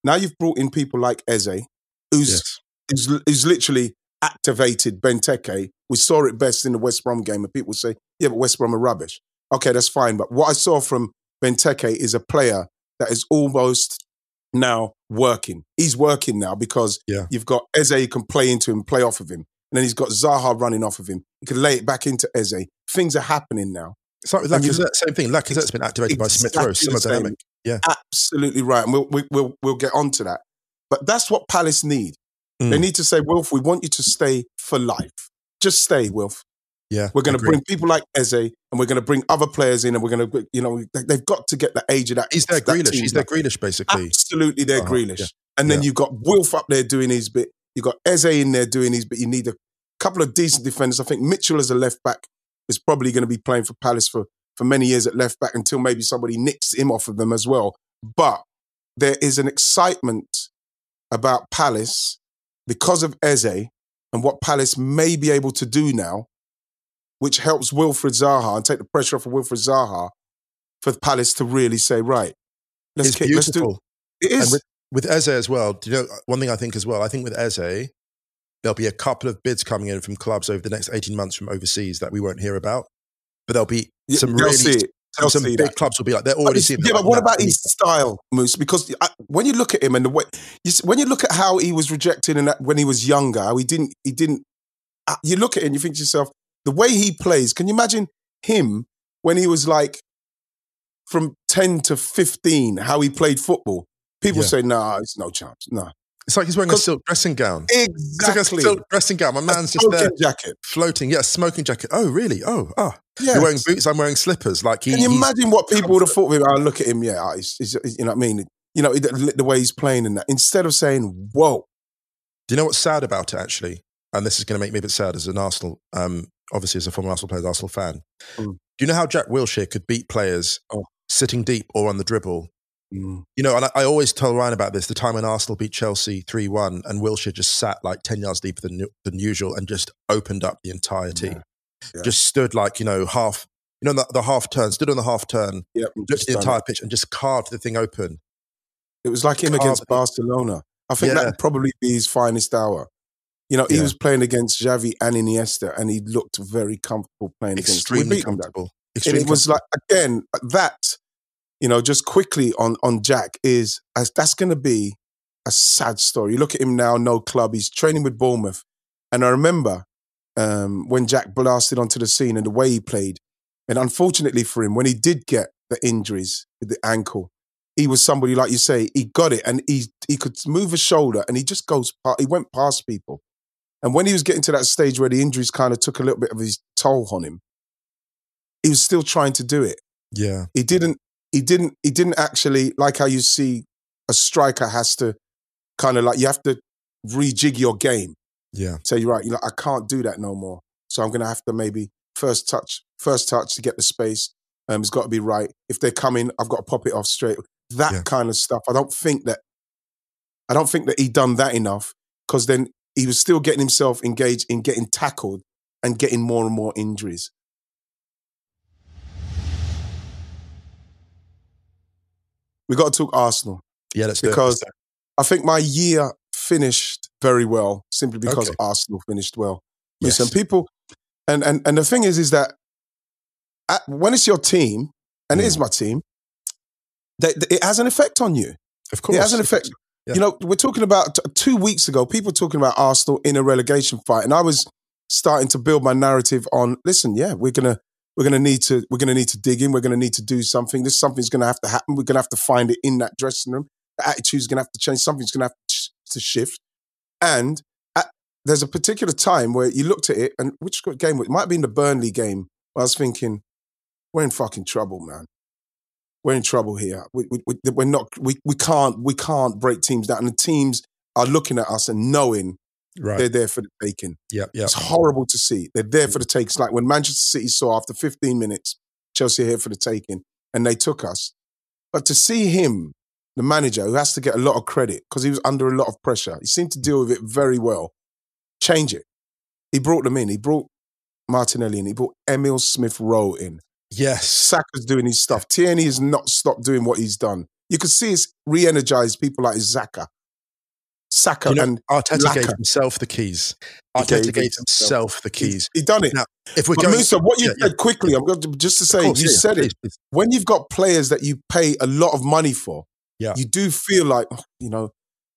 Now you've brought in people like Eze, who's yes is, is literally activated Benteke. We saw it best in the West Brom game, and people say, yeah, but West Brom are rubbish. Okay, that's fine. But what I saw from Benteke is a player that is almost now working. He's working now because yeah. you've got Eze you can play into him, play off of him. And then he's got Zaha running off of him. You can lay it back into Eze. Things are happening now. So Lacazette, same thing. Lacazette's been activated exactly by Smith Rowe, similar dynamic. Yeah, absolutely right. And we'll, we, will we'll get on to that. But that's what Palace need. Mm. They need to say, Wilf, we want you to stay for life. Just stay, Wilf. Yeah, we're going to bring people like Eze, and we're going to bring other players in, and we're going to, you know, they've got to get the age of that. He's their Grealish. He's their Grealish, basically. Absolutely, their uh-huh. Grealish. Yeah. And then yeah. you've got Wilf up there doing his bit. You've got Eze in there doing these, but you need a couple of decent defenders. I think Mitchell as a left back is probably going to be playing for Palace for for many years at left back until maybe somebody nicks him off of them as well. But there is an excitement about Palace because of Eze and what Palace may be able to do now, which helps Wilfried Zaha and take the pressure off of Wilfried Zaha for Palace to really say, right, let's, it's kick, beautiful. Let's do, it is. And with, with Eze as well, do you know uh, one thing I think as well? I think with Eze, there'll be a couple of bids coming in from clubs over the next 18 months from overseas that we won't hear about. But there'll be yeah, some really some big that. clubs will be like they're already seeing. Yeah, but what about his style, Moose? Because I, when you look at him and the way, you, when you look at how he was rejected and when he was younger, how he didn't, he didn't. Uh, you look at it and you think to yourself, the way he plays. Can you imagine him when he was like from ten to fifteen? How he played football? People yeah. say, "Nah, it's no chance." Nah, it's like he's wearing a silk dressing gown. Exactly. It's like a silk dressing gown. My man's just there. jacket. Floating. Yeah, smoking jacket. Oh, really? Oh, ah. Oh. Yes. You're wearing boots. I'm wearing slippers. Like he, Can you imagine what people would have thought of him? Oh, look at him. Yeah, he's, he's, you know what I mean? You know, the, the way he's playing and that. Instead of saying, whoa. Do you know what's sad about it, actually? And this is going to make me a bit sad as an Arsenal, um, obviously as a former Arsenal player, Arsenal fan. Mm. Do you know how Jack Wilshere could beat players oh. sitting deep or on the dribble Mm. You know, and I, I, always tell Ryan about this the time when Arsenal beat Chelsea 3 1 and Wilshere just sat like 10 yards deeper than, than usual and just opened up the entire team. Yeah. Yeah. Just stood like, you know, half, you know, the, the half turn, stood on the half turn, yep, looked at the entire it. pitch and just carved the thing open. It was like him carved against Barcelona. I think yeah. that would probably be his finest hour. You know, he was playing against Xavi and Iniesta, and he looked very comfortable playing Extremely against. comfortable. Extremely it was like again that you know, just quickly on on Jack is as that's going to be a sad story. You look at him now, no club. He's training with Bournemouth, and I remember um, when Jack blasted onto the scene and the way he played. And unfortunately for him, when he did get the injuries with the ankle, he was somebody like you say, he got it and he he could move a shoulder and he just goes. He went past people, and when he was getting to that stage where the injuries kind of took a little bit of his toll on him, he was still trying to do it. Yeah, he didn't he didn't he didn't actually like how you see a striker has to kind of like you have to rejig your game. Yeah. So you're right, you're like, I can't do that no more. So I'm gonna have to maybe first touch, first touch to get the space. Um, it's got to be right. If they're coming, I've got to pop it off straight. That yeah. kind of stuff. I don't think that I don't think that he done that enough because then he was still getting himself engaged in getting tackled and getting more and more injuries. We got to talk Arsenal. Yeah, let's because I think my year finished very well simply because okay. Arsenal finished well. Yes. Listen, people, and and and the thing is, is that at, when it's your team, and mm. it is mm. my team, that, it has an effect on you. Of course, it has an effect. Yeah. You know, we're talking about t- two weeks ago. People talking about Arsenal in a relegation fight, and I was starting to build my narrative on. Listen, yeah, we're gonna we're going to need to we're going to need to dig in. We're going to need to do something. This something's going to have to happen. We're going to have to find it in that dressing room. The attitude's going to have to change. Something's going to have to, shift. And at, there's a particular time where you looked at it, and which game? It might have been the Burnley game. I was thinking, we're in fucking trouble, man. We're in trouble here. We, we, we, are not. We, we can't. We can't break teams down. And the teams are looking at us and knowing Right. They're there for the taking. Yeah, yeah. It's horrible to see. They're there for the taking. It's like when Manchester City saw after 15 minutes, Chelsea here for the taking, and they took us. But to see him, the manager, who has to get a lot of credit because he was under a lot of pressure, he seemed to mm. deal with it very well. Change it. He brought them in. He brought Martinelli in. He brought Emil Smith Rowe in. Yes. Saka's doing his stuff. Tierney has not stopped doing what he's done. You could see it's re energized people like Xhaka. Saka you know, and Arteta Laka. gave himself the keys. Arteta gave, himself the keys. He, he done it. Now, if we're but going, Musa, what you yeah, said yeah. quickly, I'm going to just to say, course, you yeah, said it. Please. When you've got players that you pay a lot of money for, yeah. you do feel like, oh, you know,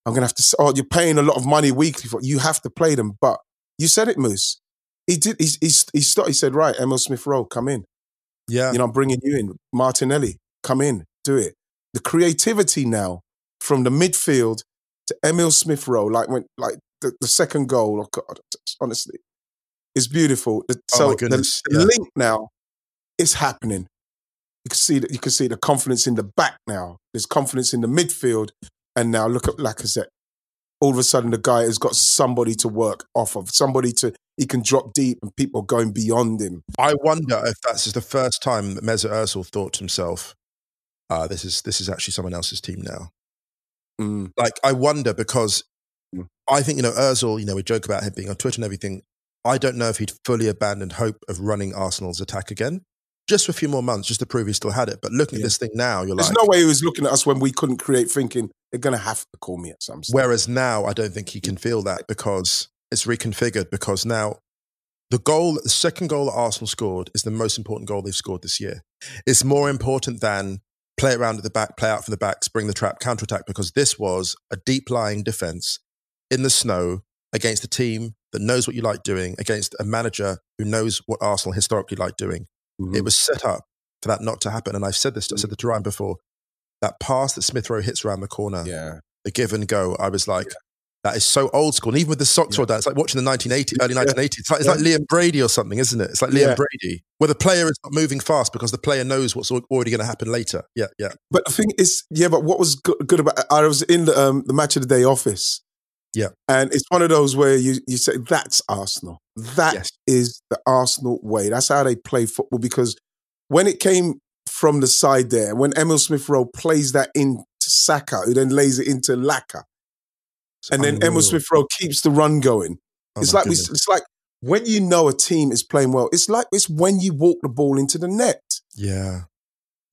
I'm going to have to. Oh, you're paying a lot of money weekly for. You have to play them, but you said it, Moose. He did. He he he, started, he said, right, Emil Smith Rowe, come in. Yeah, you know, I'm bringing you in. Martinelli, come in, do it. The creativity now from the midfield to Emil Smith Rowe, like when like the, the second goal, oh God, honestly, is beautiful. The, oh so the, the yeah. link now is happening. You can see that you can see the confidence in the back now. There's confidence in the midfield, and now look at Lacazette. all of a sudden the guy has got somebody to work off of, somebody to he can drop deep and people are going beyond him. I wonder if that's just the first time that Mesut Ozil thought to himself, uh, this is this is actually someone else's team now. Mm. Like I wonder because Mm. I think you know Ozil. You know we joke about him being on Twitter and everything. I don't know if he'd fully abandoned hope of running Arsenal's attack again, just for a few more months, just to prove he still had it. But looking Yeah. at this thing now, you're like There's like, no way he was looking at us when we couldn't create, thinking they're going to have to call me at some stage. Whereas now, I don't think he can feel that because it's reconfigured. Because now, the goal, the second goal that Arsenal scored, is the most important goal they've scored this year. It's more important than play around at the back, play out from the back, spring the trap, counter attack. Because this was a deep lying defense in the snow against a team that knows what you like doing, against a manager who knows what Arsenal historically like doing. Mhm. It was set up for that not to happen. And I've said this, I said this to Ryan before. That pass that Smith Rowe hits around the corner, yeah. the give and go, I was like, that is so old school. And even with the socks rolled down, it's like watching the 1980s, early 1980s. It's like, it's like Liam Brady or something, isn't it? It's like Liam Yeah. Brady, where the player is not moving fast because the player knows what's already going to happen later. Yeah, yeah. But the thing is, yeah, but what was good, good about I was in the, um, the match of the day office. Yeah. And it's one of those where you, you say, that's Arsenal. That is Yes. the Arsenal way. That's how they play football. Because when it came from the side there, when Emil Smith Rowe plays that into Saka, who then lays it into Laka, and then Unreal. Smith Rowe keeps the run going. Oh it's like we, it's like when you know a team is playing well. It's like it's when you walk the ball into the net. yeah.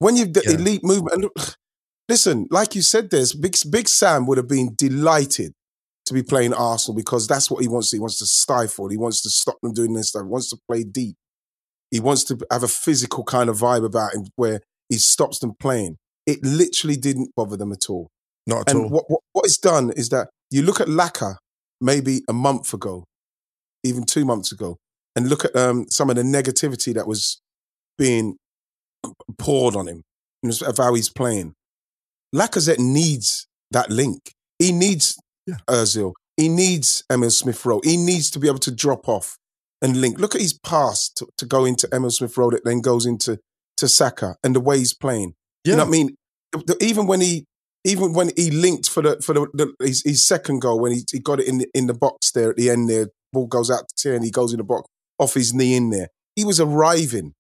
When you've the Yeah. elite movement. And listen, like you said, there's big Big Sam would have been delighted to be playing Arsenal because that's what he wants. He wants to stifle. He wants to stop them doing this stuff. He wants to play deep. He wants to have a physical kind of vibe about him where he stops them playing. It literally didn't bother them at all. Not at And all. what, what what it's done is that you look at Laka maybe a month ago, even two months ago, and look at um, some of the negativity that was being poured on him of how he's playing. Lacazette needs that link. He needs Yeah. Ozil. He needs Emil Smith Rowe. He needs to be able to drop off and link. Look at his pass to, to go into Emil Smith Rowe that then goes into to Saka and the way he's playing. yeah. You know what I mean? Even when he even when he linked for the for the, the his, his second goal when he, he got it in the, in the box there at the end there, ball goes out to ten, he goes in the box off his knee in there. He was arriving.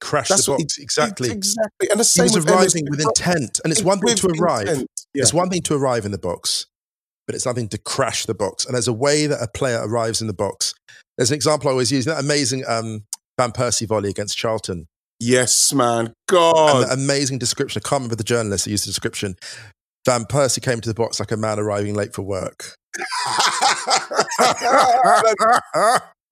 Crash That's the what he- box. exactly. exactly. And the He same was with arriving with intent. And it's one thing to arrive. intent. Yeah. It's one thing to arrive in the box, but it's nothing to crash the box. And there's a way that a player arrives in the box. There's an example I always use that amazing um, Van Persie volley against Charlton. Yes, man. And God. amazing description. I can't remember the journalist that used the description. Van Persie came to the box like a man arriving late for work.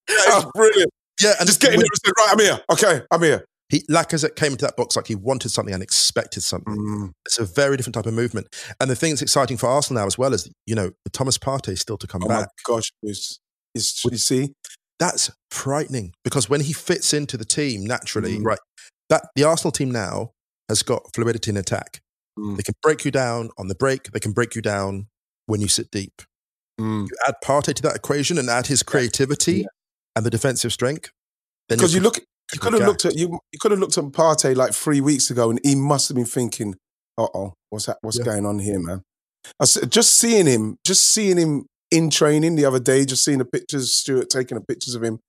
That's brilliant. Yeah, and Just getting there and right, I'm here. Okay, I'm here. He, Lacazette came into that box like he wanted something and expected something. Mm. It's a very different type of movement. And the thing that's exciting for Arsenal now as well is, you know, Thomas Partey is still to come Oh my back. gosh, it's, it's, you see? That's frightening because when he fits into the team naturally, Mm. right, that the Arsenal team now has got fluidity in attack. Mm. They can break you down on the break. They can break you down when you sit deep. Mm. You add Partey to that equation and add his creativity Yeah. and the defensive strength. Because you look, you could have looked at you. You could have looked at Partey like three weeks ago, and he must have been thinking, "Uh oh, what's that? What's Yeah. going on here, man?" I just seeing him, just seeing him in training the other day, just seeing the pictures, Stuart taking the pictures of him,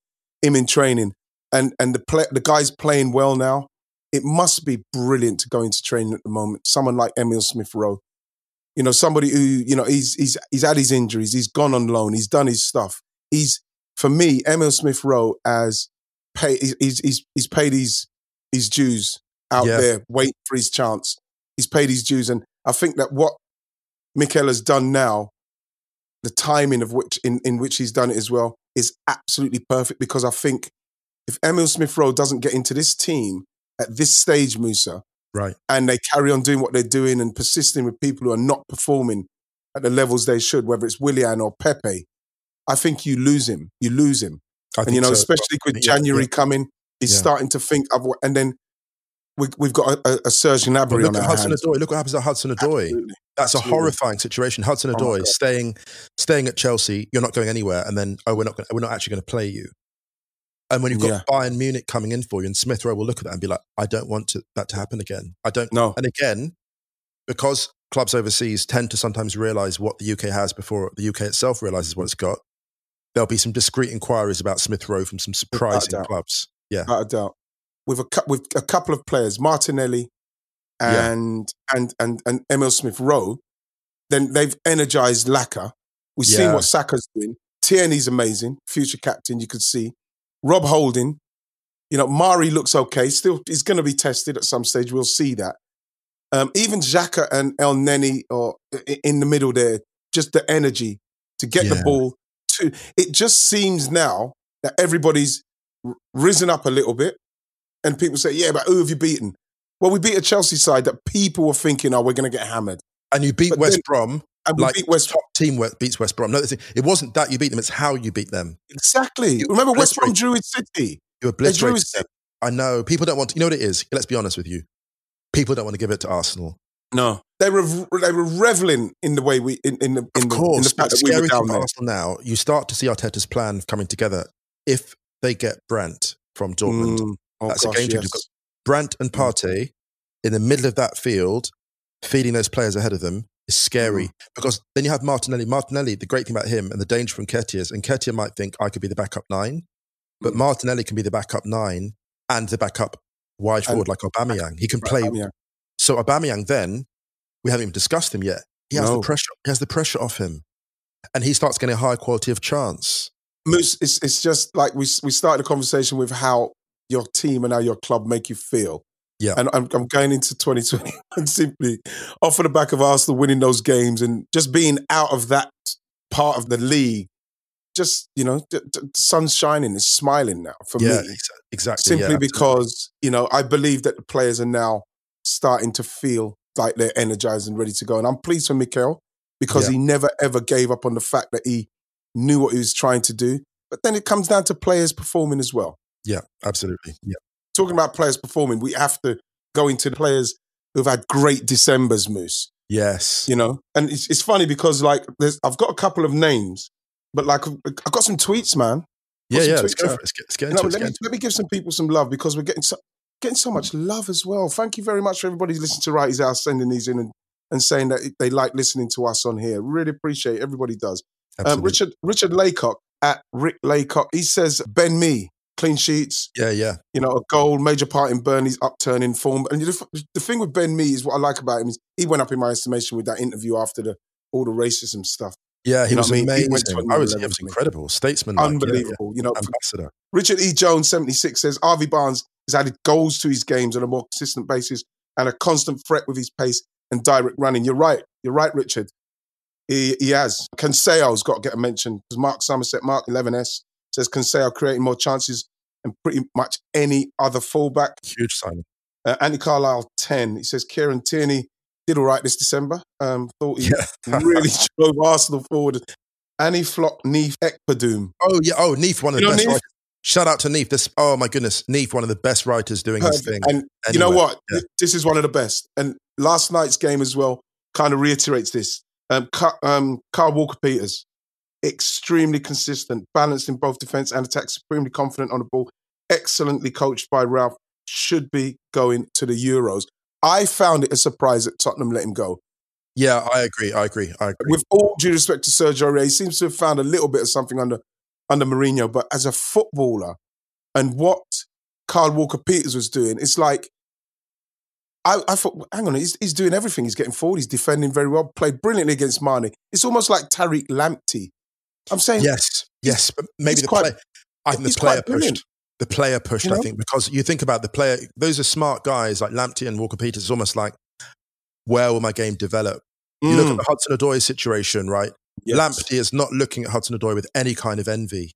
him in training, and and the play, the guy's playing well now. It must be brilliant to go into training at the moment. Someone like Emil Smith Rowe, you know, somebody who you know he's he's he's had his injuries, he's gone on loan, he's done his stuff. He's for me, Emil Smith Rowe as pay he's he's he's, he's paid his his dues out Yeah. there, waiting for his chance. He's paid his dues, and I think that what Mikel has done now, the timing of which in, in which he's done it as well, is absolutely perfect because I think if Emil Smith Rowe doesn't get into this team at this stage, Musa, right. and they carry on doing what they're doing and persisting with people who are not performing at the levels they should, whether it's Willian or Pepe, I think you lose him. You lose him. I And you know, so. especially with Yeah, January yeah. coming, he's Yeah. starting to think of what, and then we, we've got a, a, Serge Gnabry look on at our Hudson hands. Odoi. Look what happens at Hudson. Absolutely. That's Absolutely. a horrifying situation. Hudson Oh Odoi God. staying staying at Chelsea. You're not going anywhere, and then oh, we're not gonna, we're not actually going to play you. And when you've got Yeah. Bayern Munich coming in for you, and Smith Rowe will look at that and be like, I don't want to, that to happen again. I don't. No. And again, because clubs overseas tend to sometimes realize what the UK has before the UK itself realizes what it's got. There'll be some discreet inquiries about Smith Rowe from some surprising clubs. Yeah, without a doubt. With a with a couple of players, Martinelli and yeah. and and and Emil Smith Rowe, then they've energized Laka. We've yeah. seen what Saka's doing. Tierney's amazing, future captain. You could see Rob Holding. You know, Mari looks okay. Still, he's going to be tested at some stage. We'll see that. Um, even Xhaka and Elneny are in the middle there, just the energy to get yeah. the ball to. It just seems now that everybody's risen up a little bit, and people say, "Yeah, but who have you beaten?" Well, we beat a Chelsea side that people were thinking, "Oh, we're going to get hammered," and you beat but West then, Brom. And like beat West top team beats West Brom. No, it wasn't that you beat them; it's how you beat them. Exactly. You Remember, West Brom drew with City. You obliterated them. I know people don't want. To, you know what it is? Let's be honest with you. People don't want to give it to Arsenal. No, they were they were reveling in the way we in, in the in of course. The, in the fact that we were down there. Arsenal now, you start to see Arteta's plan coming together. If they get Brandt from Dortmund, mm, oh that's gosh, a game changer. Yes. Brandt and mm. Partey in the middle of that field, feeding those players ahead of them is scary mm. because then you have Martinelli. Martinelli, the great thing about him and the danger from Nketiah is, and Nketiah might think I could be the backup nine, but mm. Martinelli can be the backup nine and the backup wide forward like Aubameyang. He can play. Aubameyang. So Aubameyang then, we haven't even discussed him yet. He has no. the pressure. He has the pressure off him, and he starts getting a high quality of chance. Moose, it's it's just like we we started a conversation with how your team and how your club make you feel. Yeah. And I'm, I'm going into 2020 and simply off of the back of Arsenal winning those games and just being out of that part of the league, just, you know, the, the sun's shining, it's smiling now for yeah, me. Exactly. Simply yeah, because, you know, I believe that the players are now starting to feel like they're energized and ready to go. And I'm pleased for Mikel because yeah. he never ever gave up on the fact that he knew what he was trying to do. But then it comes down to players performing as well. Yeah, absolutely. Yeah talking about players performing, we have to go into the players who've had great December's, Moose. Yes. You know, and it's, it's funny because like there's, I've got a couple of names, but like I've got some tweets, man. Yeah, yeah. Let's go for it. Let's get, let's get into you know, it. Let me, let me give some people some love because we're getting so, getting so much love as well. Thank you very much for everybody listening to Wrighty's House, sending these in and, and saying that they like listening to us on here. Really appreciate it. Everybody does. Um, Richard Richard Laycock at Rick Laycock. He says Ben Mee clean sheets. Yeah, yeah. You know, a goal, major part in Burnley's upturning form. And the, the thing with Ben Mee is what I like about him is he went up in my estimation with that interview after the all the racism stuff. Yeah, he you was amazing. He I was, he was incredible. Statesman. Unbelievable. Yeah, yeah. You know, ambassador. Richard E. Jones, 76, says Harvey Barnes has added goals to his games on a more consistent basis and a constant threat with his pace and direct running. You're right. You're right, Richard. He, he has. Cancelo's got to get a mention because Mark Somerset, Mark 11S, says Cancelo creating more chances than pretty much any other fullback. Huge signing. Uh, Andy Carlisle, 10. He says Kieran Tierney did all right this December. Um, thought he yeah. really drove Arsenal forward. Annie Flock, Neef Ekpadum. Oh, yeah. Oh, Neef, one of the best writers. Shout out to Neef. This, oh my goodness, Neef, one of the best writers doing Perfect. this thing. And you know what? Yeah. This is one of the best. And last night's game as well kind of reiterates this. Um, um, Kyle Walker Peters, extremely consistent, balanced in both defense and attack, supremely confident on the ball, excellently coached by Ralph, should be going to the Euros. I found it a surprise that Tottenham let him go. Yeah, I agree. I agree. I agree. With all due respect to Sergio Rey, he seems to have found a little bit of something under under Mourinho, but as a footballer and what Carl Walker Peters was doing, it's like I, I, thought, hang on, he's, he's doing everything. He's getting forward. He's defending very well. Played brilliantly against Mane. It's almost like Tariq Lamptey I'm saying yes, yes, but maybe the quite, play, I think the player pushed. The player pushed, you know? I think, because you think about the player. Those are smart guys like Lamptey and Walker Peters. It's almost like, where will my game develop? Mm. You look at mm. the Hudson Odoi situation, right? Yes. Lamptey is not looking at Hudson Odoi with any kind of envy,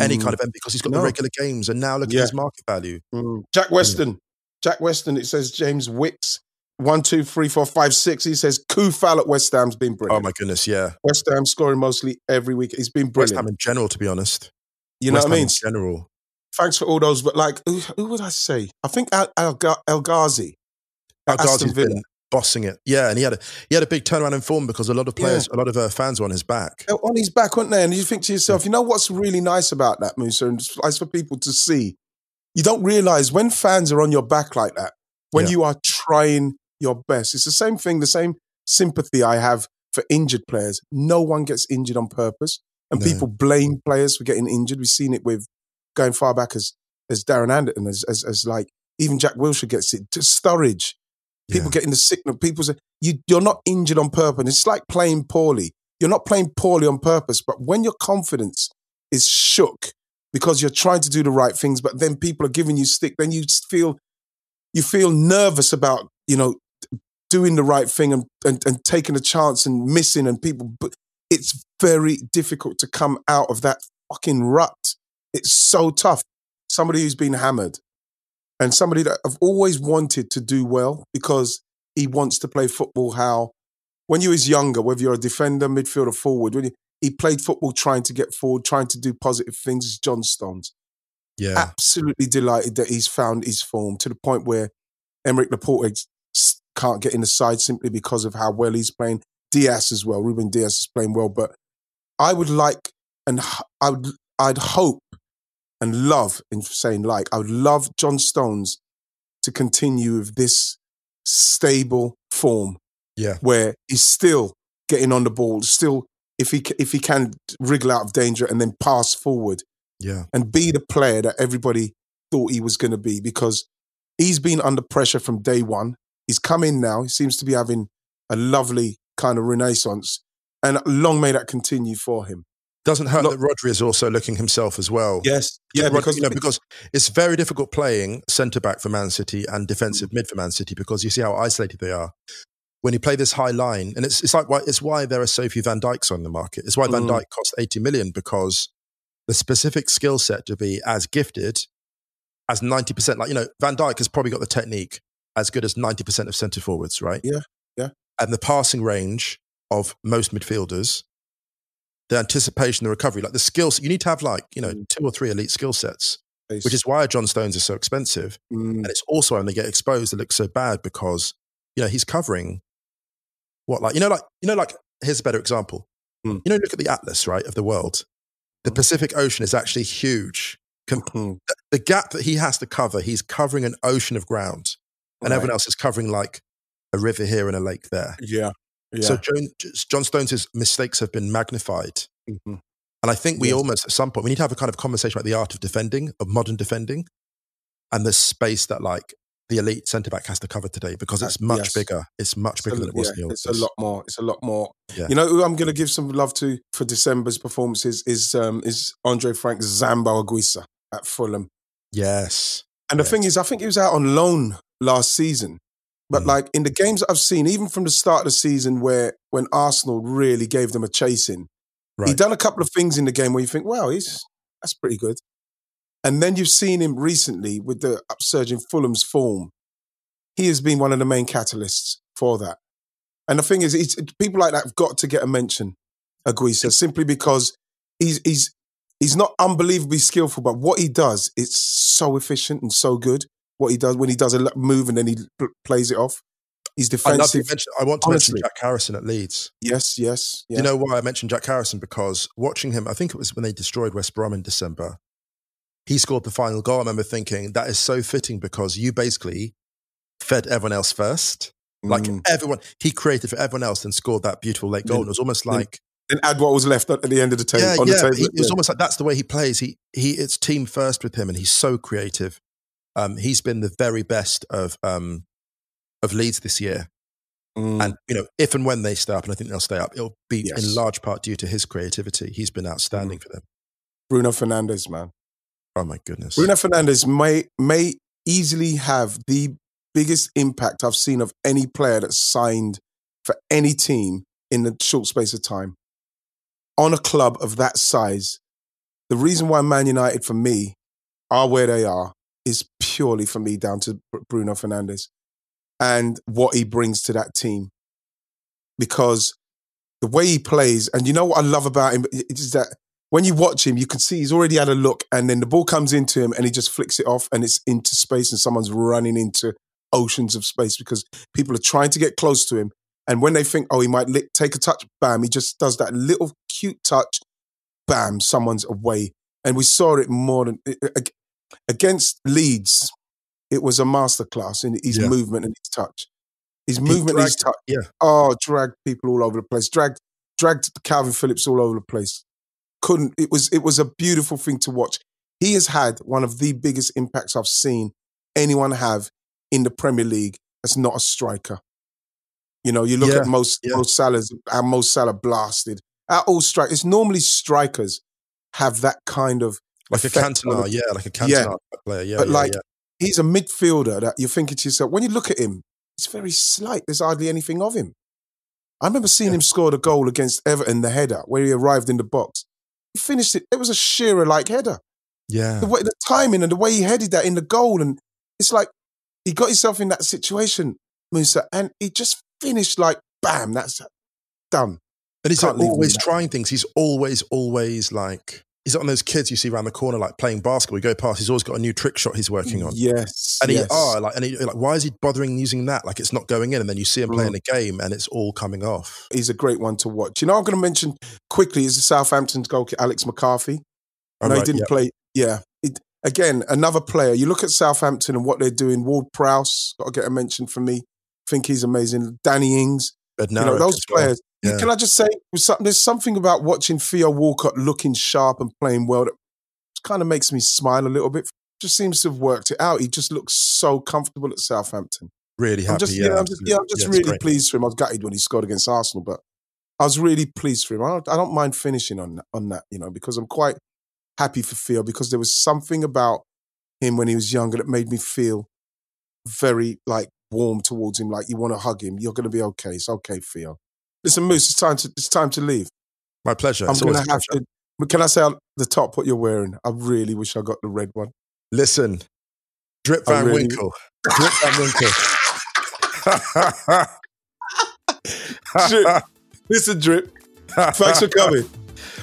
any kind mm. of envy, because he's got no. the regular games and now look yeah. at his market value. Mm. Jack Weston, Jack Weston. It says James Wicks one, two, three, four, five, six. He says Coufal at West Ham's been brilliant. Oh my goodness, yeah. West Ham scoring mostly every week. He's been brilliant. West Ham in general, to be honest. You know West what I mean? general. Thanks for all those, but like, who, who would I say? I think El, El, El Ghazi. El Ghazi's been bossing it. Yeah, and he had a he had a big turnaround in form because a lot of players, yeah. a lot of uh, fans were on his back. They're on his back, weren't they? And you think to yourself, you know what's really nice about that, Musa, and it's nice for people to see. You don't realize when fans are on your back like that, when yeah. you are trying your best. It's the same thing, the same sympathy I have for injured players. No one gets injured on purpose, and No. people blame players for getting injured. We've seen it with going far back as as Darren Anderton, as as, as like even Jack Wilshere gets it. To Sturridge, people Yeah. getting the sickness. People say you you're not injured on purpose. It's like playing poorly. You're not playing poorly on purpose, but when your confidence is shook because you're trying to do the right things, but then people are giving you stick, then you feel you feel nervous about you know doing the right thing and, and, and taking a chance and missing and people but it's very difficult to come out of that fucking rut. It's so tough. Somebody who's been hammered and somebody that i've always wanted to do well because he wants to play football how when you was younger whether you're a defender midfielder forward when you, he played football trying to get forward trying to do positive things as john stones. Yeah. absolutely delighted that he's found his form to the point where Aymeric Laporte can't get in the side simply because of how well he's playing. Dias as well, Ruben Dias is playing well, but I would like and I would I'd hope and love in saying like I would love John Stones to continue with this stable form Yeah. where he's still getting on the ball, still if he if he can wriggle out of danger and then pass forward Yeah. and be the player that everybody thought he was going to be because he's been under pressure from day one. He's come in now. He seems to be having a lovely kind of renaissance, and long may that continue for him. Doesn't hurt Look- that Rodri is also looking himself as well. Yes, yeah, Rodri- because you know, because it's very difficult playing centre back for Man City and defensive Mm. mid for Man City because you see how isolated they are. When you play this high line, and it's it's like why it's why there are so few Van Dijks on the market. It's why Van Mm. Dijk costs eighty million because the specific skill set to be as gifted as ninety percent. Like you know, Van Dijk has probably got the technique as good as ninety percent of centre forwards, right? Yeah, yeah. And the passing range of most midfielders, the anticipation, the recovery, like the skills. You need to have like you know Mm. two or three elite skill sets which is why John Stones is so expensive. Mm, And it's also when they get exposed, it looks so bad because you know he's covering what like you know like you know like here's a better example. Hmm. You know, look at the atlas right of the world. The Hmm. Pacific Ocean is actually huge. Com- mm, the gap that he has to cover, he's covering an ocean of ground, and right. everyone else is covering like a river here and a lake there. Yeah, yeah. So John, John Stones' mistakes have been magnified. Mhm. And I think we Yes. almost, at some point, we need to have a kind of conversation about the art of defending, of modern defending, and the space that like the elite centre back has to cover today because it's Uh, much yes. bigger. It's much bigger than it was yeah, in the old it's a lot more. It's a lot more. Yeah. You know who I'm going to give some love to for December's performances is um, is Andre Frank Zambo Anguissa at Fulham. Yes. And the Yes. thing is, I think he was out on loan last season. But Mm. like in the games I've seen, even from the start of the season, where when Arsenal really gave them a chasing, he Right. done a couple of things in the game where you think, wow, he's that's pretty good. And then you've seen him recently with the upsurge in Fulham's form. He has been one of the main catalysts for that. And the thing is, it's, people like that have got to get a mention, Anguissa, simply because he's he's he's not unbelievably skillful, but what he does, it's so efficient and so good. What he does when he does a move and then he pl- plays it off. He's I, defensive. to mention, I want to Honestly. mention Jack Harrison at Leeds. Yes, yes. Do You know why I mentioned Jack Harrison? Because watching him, I think it was when they destroyed West Brom in December, he scored the final goal. I remember thinking, that is so fitting because you basically fed everyone else first. Like Mm. everyone, he created for everyone else and scored that beautiful late goal. And it was almost then- like, and add what was left at the end of the table. yeah, on yeah. the table. he- it was almost like that's the way he plays. He, he, it's team first with him, and he's so creative. Um, he's been the very best of um, of Leeds this year. Mm. And you know, if and when they stay up, and I think they'll stay up, it'll be Yes. in large part due to his creativity. He's been outstanding for them. Bruno Fernandes, man. Oh my goodness. Bruno Fernandes may may easily have the biggest impact I've seen of any player that's signed for any team in a short space of time. On a club of that size, the reason why Man United for me are where they are is purely for me down to Bruno Fernandes and what he brings to that team. Because the way he plays, and you know what I love about him is that when you watch him, you can see he's already had a look, and then the ball comes into him, and he just flicks it off, and it's into space, and someone's running into oceans of space because people are trying to get close to him. And when they think, oh, he might lick, take a touch, bam, he just does that little cute touch, bam, someone's away. And we saw it more than against Leeds. It was a masterclass in his Yeah. movement and his touch. His movement, dragged, his touch. Yeah. Oh, dragged people all over the place. Dragged, dragged Kalvin Phillips all over the place. Couldn't. It was. It was a beautiful thing to watch. He has had one of the biggest impacts I've seen anyone have in the Premier League that's not a striker. You know, you look Yeah, at most yeah. most Salah's, our most Salah blasted. At all strike. It's normally strikers have that kind of Like a Cantona, yeah, like a Yeah. Player. Yeah, But yeah, like- yeah. he's a midfielder that you're thinking to yourself, when you look at him, it's very slight. There's hardly anything of him. I remember seeing him score the goal against Everton, the header, where he arrived in the box. He finished it. It was a Shearer like header. yeah. The, way, the timing and the way he headed that in the goal. And it's like he got himself in that situation, Musa, and he just finished like, bam, that's done. And he's like always trying things. He's always, always like he's on those kids you see around the corner like playing basketball. You go past, he's always got a new trick shot he's working on. Yes. And yes. he oh like and he, like why is he bothering using that? Like it's not going in, and then you see him Mm. playing a game and it's all coming off. He's a great one to watch. You know, I'm going to mention quickly is the Southampton's goalkeeper, Alex McCarthy. Oh, no, right, he didn't yeah. play. Yeah. It, again, another player. You look at Southampton and what they're doing. Ward Prowse, got to get a mention from me. think he's amazing. Danny Ings. But You now know, those players. Yeah. Can I just say, there's something about watching Theo Walcott looking sharp and playing well that kind of makes me smile a little bit. Just seems to have worked it out. He just looks so comfortable at Southampton. really happy. I'm just, yeah, know, I'm just, yeah, I'm just Yeah, really pleased for him. I was gutted when he scored against Arsenal, but I was really pleased for him. I don't, I don't mind finishing on that, on that, you know, because I'm quite happy for Theo because there was something about him when he was younger that made me feel very like warm towards him. Like you want to hug him. You're going to be okay. It's okay, Theo. Listen, Moose, it's time to it's time to leave. My pleasure. I'm going to have to. Can I say the top what you're wearing? I really wish I got the red one. Listen, Drip Van really- Winkle. Drip Van Winkle. Drip. Listen, Drip. Thanks for coming.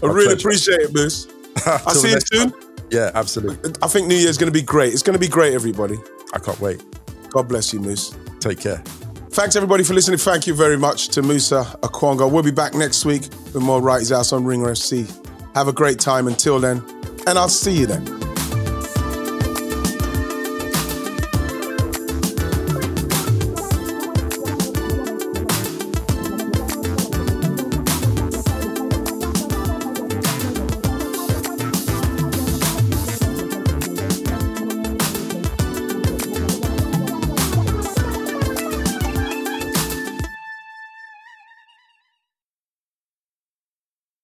I My really pleasure. appreciate it, Moose. I'll see you next time. soon. Yeah, absolutely. I think New Year's going to be great. It's going to be great, everybody. I can't wait. God bless you, Moose. Take care. Thanks, everybody, for listening. Thank you very much to Musa Okwonga. We'll be back next week with more Wrighty's House on Ringer FC. Have a great time until then, and I'll see you then.